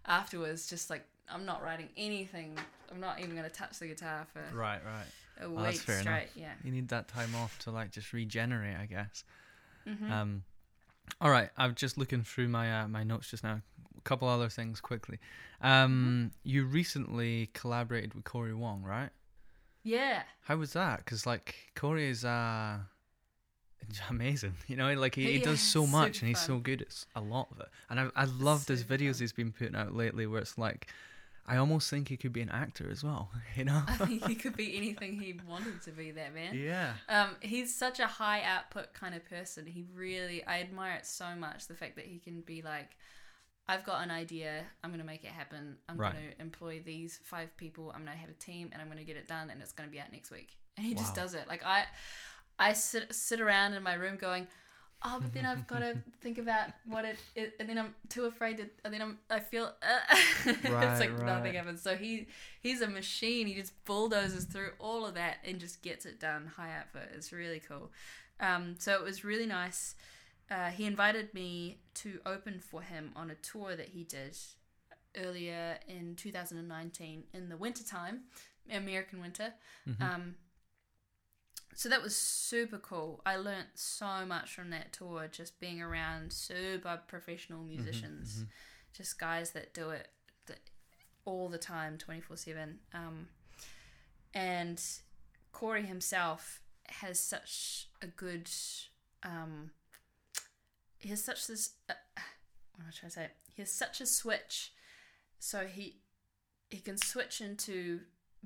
Speaker 2: afterwards just like i'm not writing anything i'm not even going to touch the guitar for
Speaker 1: Right, right.
Speaker 2: a
Speaker 1: Well, that's
Speaker 2: week
Speaker 1: fair
Speaker 2: straight
Speaker 1: enough.
Speaker 2: yeah
Speaker 1: You need that time off to like just regenerate, I guess.
Speaker 2: hmm
Speaker 1: Um, all right, I'm just looking through my uh, my notes just now. A couple other things quickly. Um, you recently collaborated with Corey Wong, right?
Speaker 2: yeah
Speaker 1: How was that? Because like Corey is uh, amazing. You know, like he, he
Speaker 2: Yeah,
Speaker 1: does so much and he's so good at a lot of it. And I I loved his videos
Speaker 2: fun.
Speaker 1: he's been putting out lately where it's like I almost think he could be an actor as well, you know?
Speaker 2: I think he could be anything he wanted to be. That man.
Speaker 1: yeah.
Speaker 2: Um, he's such a high output kind of person. He really, I admire it so much. The fact that he can be like, I've got an idea. I'm going to make it happen. I'm
Speaker 1: Right.
Speaker 2: going to employ these five people. I'm going to have a team, and I'm going to get it done, and it's going to be out next week. And he just does it. Like I, I sit sit around in my room going. Oh, but then I've got to think about what it, it, and then I'm too afraid to, and then I'm, I feel, uh, it's
Speaker 1: Right,
Speaker 2: like nothing happens. So he, he's a machine. He just bulldozes through all of that and just gets it done. High output. It's really cool. Um, so it was really nice. Uh, he invited me to open for him on a tour that he did earlier in 2019 in the wintertime, American winter.
Speaker 1: Mhm.
Speaker 2: Um, so that was super cool. I learnt so much from that tour, just being around super professional musicians,
Speaker 1: mhm.
Speaker 2: just guys that do it all the time, 24 7. Um, and Corey himself has such a good. Um, he has such this. Uh, what am I trying to say? He has such a switch. So he he can switch into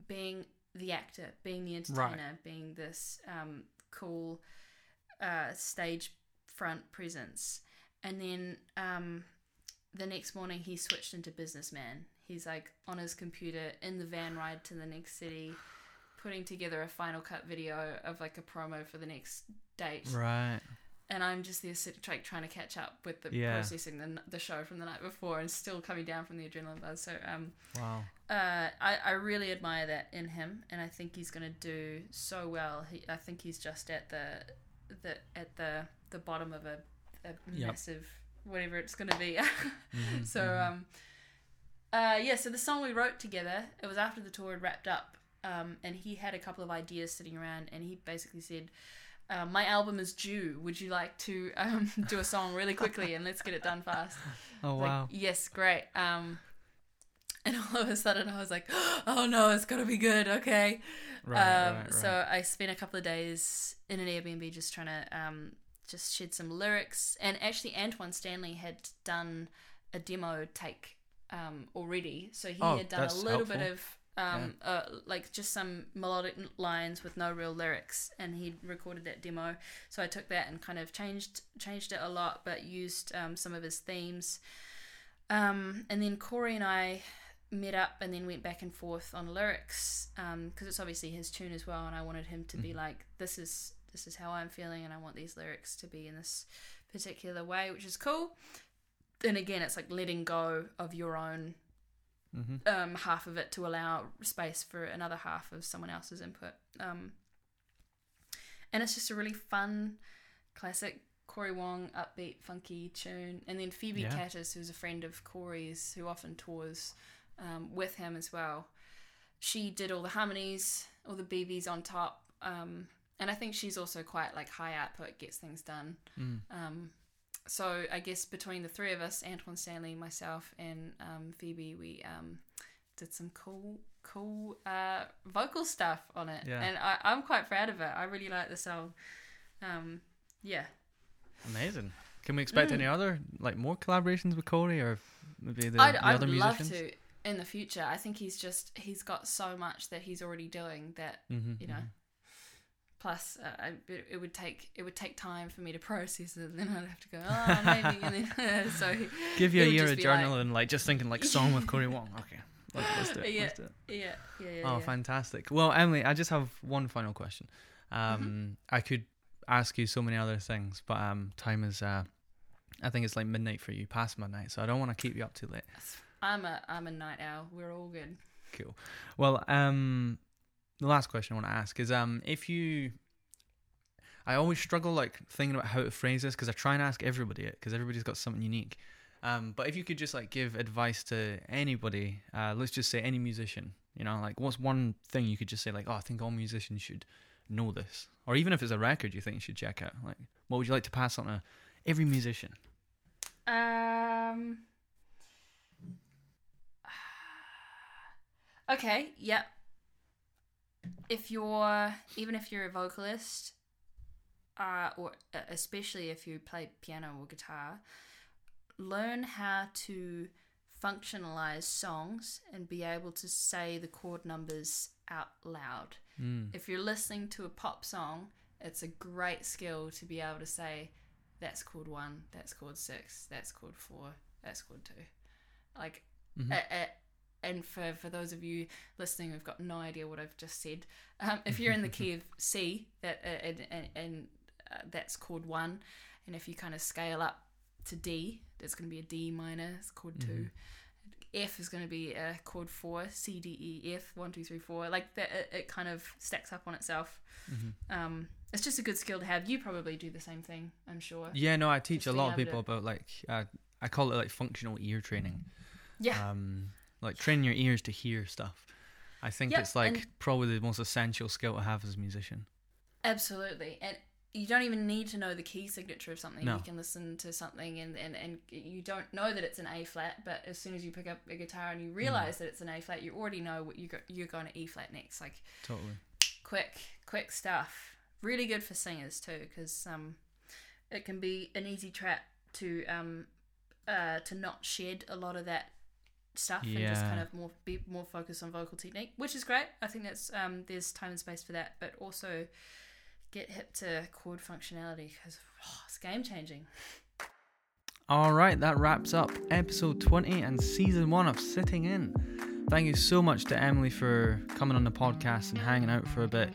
Speaker 2: being the actor, being the entertainer, being this um, cool uh, stage front presence, and then um, the next morning he switched into businessman. He's like on his computer in the van ride to the next city, putting together a final cut video of like a promo for the next date
Speaker 1: Right.
Speaker 2: And I'm just there sit, try, trying to catch up with the
Speaker 1: Yeah.
Speaker 2: processing the, the show from the night before and still coming down from the adrenaline buzz. So um,
Speaker 1: Wow.
Speaker 2: uh, I, I really admire that in him, and I think he's going to do so well. He, I think he's just at the the at the the bottom of a, a
Speaker 1: Yep.
Speaker 2: massive whatever it's going to be.
Speaker 1: Mhm,
Speaker 2: so
Speaker 1: mhm.
Speaker 2: um, uh, yeah. So the song we wrote together, it was after the tour had wrapped up, um, and he had a couple of ideas sitting around, and he basically said. Uh, my album is due. Would you like to um, do a song really quickly and let's get it done fast?
Speaker 1: Oh
Speaker 2: Like,
Speaker 1: wow.
Speaker 2: yes, great. Um, and all of a sudden, I was like, "Oh no, it's gonna be good." Okay.
Speaker 1: Right,
Speaker 2: um,
Speaker 1: right, right.
Speaker 2: So I spent a couple of days in an Airbnb just trying to um, just shed some lyrics. And actually, Antoine Stanley had done a demo take um, already, so he
Speaker 1: Oh,
Speaker 2: had done a little bit of. Um, uh, like just some melodic lines with no real lyrics, and he recorded that demo. So I took that and kind of changed changed it a lot, but used um, some of his themes. Um, and then Corey and I met up and then went back and forth on lyrics because it's obviously his tune as well, and I wanted him to be like, "This is this is how I'm feeling, and I want these lyrics to be in this particular way," which is cool. And again, it's like letting go of your own
Speaker 1: Mhm.
Speaker 2: um, half of it to allow space for another half of someone else's input. Um, and it's just a really fun, classic Corey Wong, upbeat, funky tune. And then Phoebe
Speaker 1: Yeah.
Speaker 2: Katis, who's a friend of Corey's, who often tours um, with him as well. She did all the harmonies, all the BBs on top. Um, and I think she's also quite like high output, gets things done.
Speaker 1: Mm.
Speaker 2: Um, so I guess between the three of us, Antoine Stanley, myself, and um, Phoebe, we um, did some cool, cool uh, vocal stuff on it,
Speaker 1: Yeah.
Speaker 2: and I, I'm quite proud of it. I really like the song. Um, yeah,
Speaker 1: Amazing. Can we expect
Speaker 2: Mm.
Speaker 1: any other like more collaborations with Corey or maybe the,
Speaker 2: I'd,
Speaker 1: the
Speaker 2: I'd
Speaker 1: other
Speaker 2: love
Speaker 1: musicians?
Speaker 2: to in the future. I think he's just he's got so much that he's already doing that
Speaker 1: Mm-hmm,
Speaker 2: you know. Plus, uh, I, it, would take it would take time for me to process it. And then I'd have to go, oh, maybe, and then so
Speaker 1: Give you a year of
Speaker 2: be like-
Speaker 1: journaling, like, just thinking like song with Corey Wong. Okay, let's, let's do it.
Speaker 2: Yeah.
Speaker 1: Let's do it.
Speaker 2: yeah, yeah, yeah.
Speaker 1: Oh,
Speaker 2: yeah.
Speaker 1: fantastic. Well, Emily, I just have one final question.
Speaker 2: Mm-hmm.
Speaker 1: Um, I could ask you so many other things, but um, time is. Uh, I think it's like midnight for you, past midnight, so I don't want to keep you up too late.
Speaker 2: I'm a I'm a night owl. We're all good.
Speaker 1: Cool. Well, um, the last question I want to ask is um, if you. I always struggle like thinking about how to phrase this because I try and ask everybody it because everybody's got something unique. Um, but if you could just like give advice to anybody, uh, let's just say any musician, you know, like what's one thing you could just say like, oh, I think all musicians should know this, or even if it's a record you think you should check out, like what would you like to pass on to every musician?
Speaker 2: Um. Okay. Yep. If you're even if you're a vocalist, are, or uh, especially if you play piano or guitar, learn how to functionalize songs and be able to say the chord numbers out loud.
Speaker 1: Mm.
Speaker 2: If you're listening to a pop song, it's a great skill to be able to say, that's chord one, that's chord six, that's chord four, that's chord two. Like,
Speaker 1: Mhm.
Speaker 2: a- and for, for those of you listening who've got no idea what I've just said, um, if you're in the key of C, that uh, and, and, and uh, that's chord one, and if you kind of scale up to D, that's going to be a D minor, it's chord two. F is going to be a chord four, C, D, E, F, one, two, three, four. Like that, it, it kind of stacks up on itself.
Speaker 1: Mhm.
Speaker 2: Um, it's just a good skill to have. You probably do the same thing, I'm sure.
Speaker 1: Yeah, no, I teach
Speaker 2: Just
Speaker 1: a lot of people about like uh, I call it like functional ear training.
Speaker 2: Yeah.
Speaker 1: Um, like train your ears to hear stuff. I think
Speaker 2: Yep,
Speaker 1: it's like probably the most essential skill to have as a musician.
Speaker 2: Absolutely. And you don't even need to know the key signature of something.
Speaker 1: No.
Speaker 2: You can listen to something and, and, and you don't know that it's an A flat, but as soon as you pick up a guitar and you realize that it's an A flat, you already know what you go, you're going to E flat next. Like
Speaker 1: Totally.
Speaker 2: quick, quick stuff. Really good for singers too, because um, it can be an easy trap to um, uh, to not shed a lot of that stuff and just kind of more be more focused on vocal technique, which is great. I think that's um, there's time and space for that, but also get hip to chord functionality because it's game changing.
Speaker 1: All right, that wraps up episode 20 and season one of Sitting In. Thank you so much to Emily for coming on the podcast and hanging out for a bit.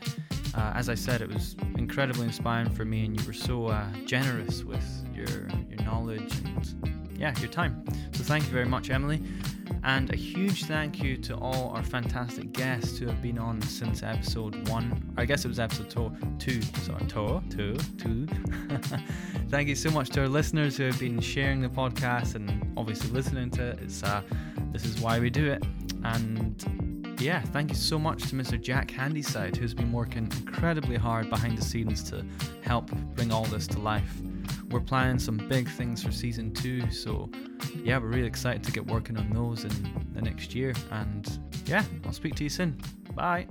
Speaker 1: Uh, as I said, it was incredibly inspiring for me, and you were so uh, generous with your your knowledge and yeah, your time. So thank you very much, Emily. And a huge thank you to all our fantastic guests who have been on since episode one. I guess it was episode to- two. Sorry, to- two, two. thank you so much to our listeners who have been sharing the podcast and obviously listening to it. It's uh, this is why we do it. And yeah, thank you so much to Mr. Jack Handyside, who's been working incredibly hard behind the scenes to help bring all this to life. We're planning some big things for season two, so yeah, we're really excited to get working on those in the next year. And yeah, I'll speak to you soon. Bye.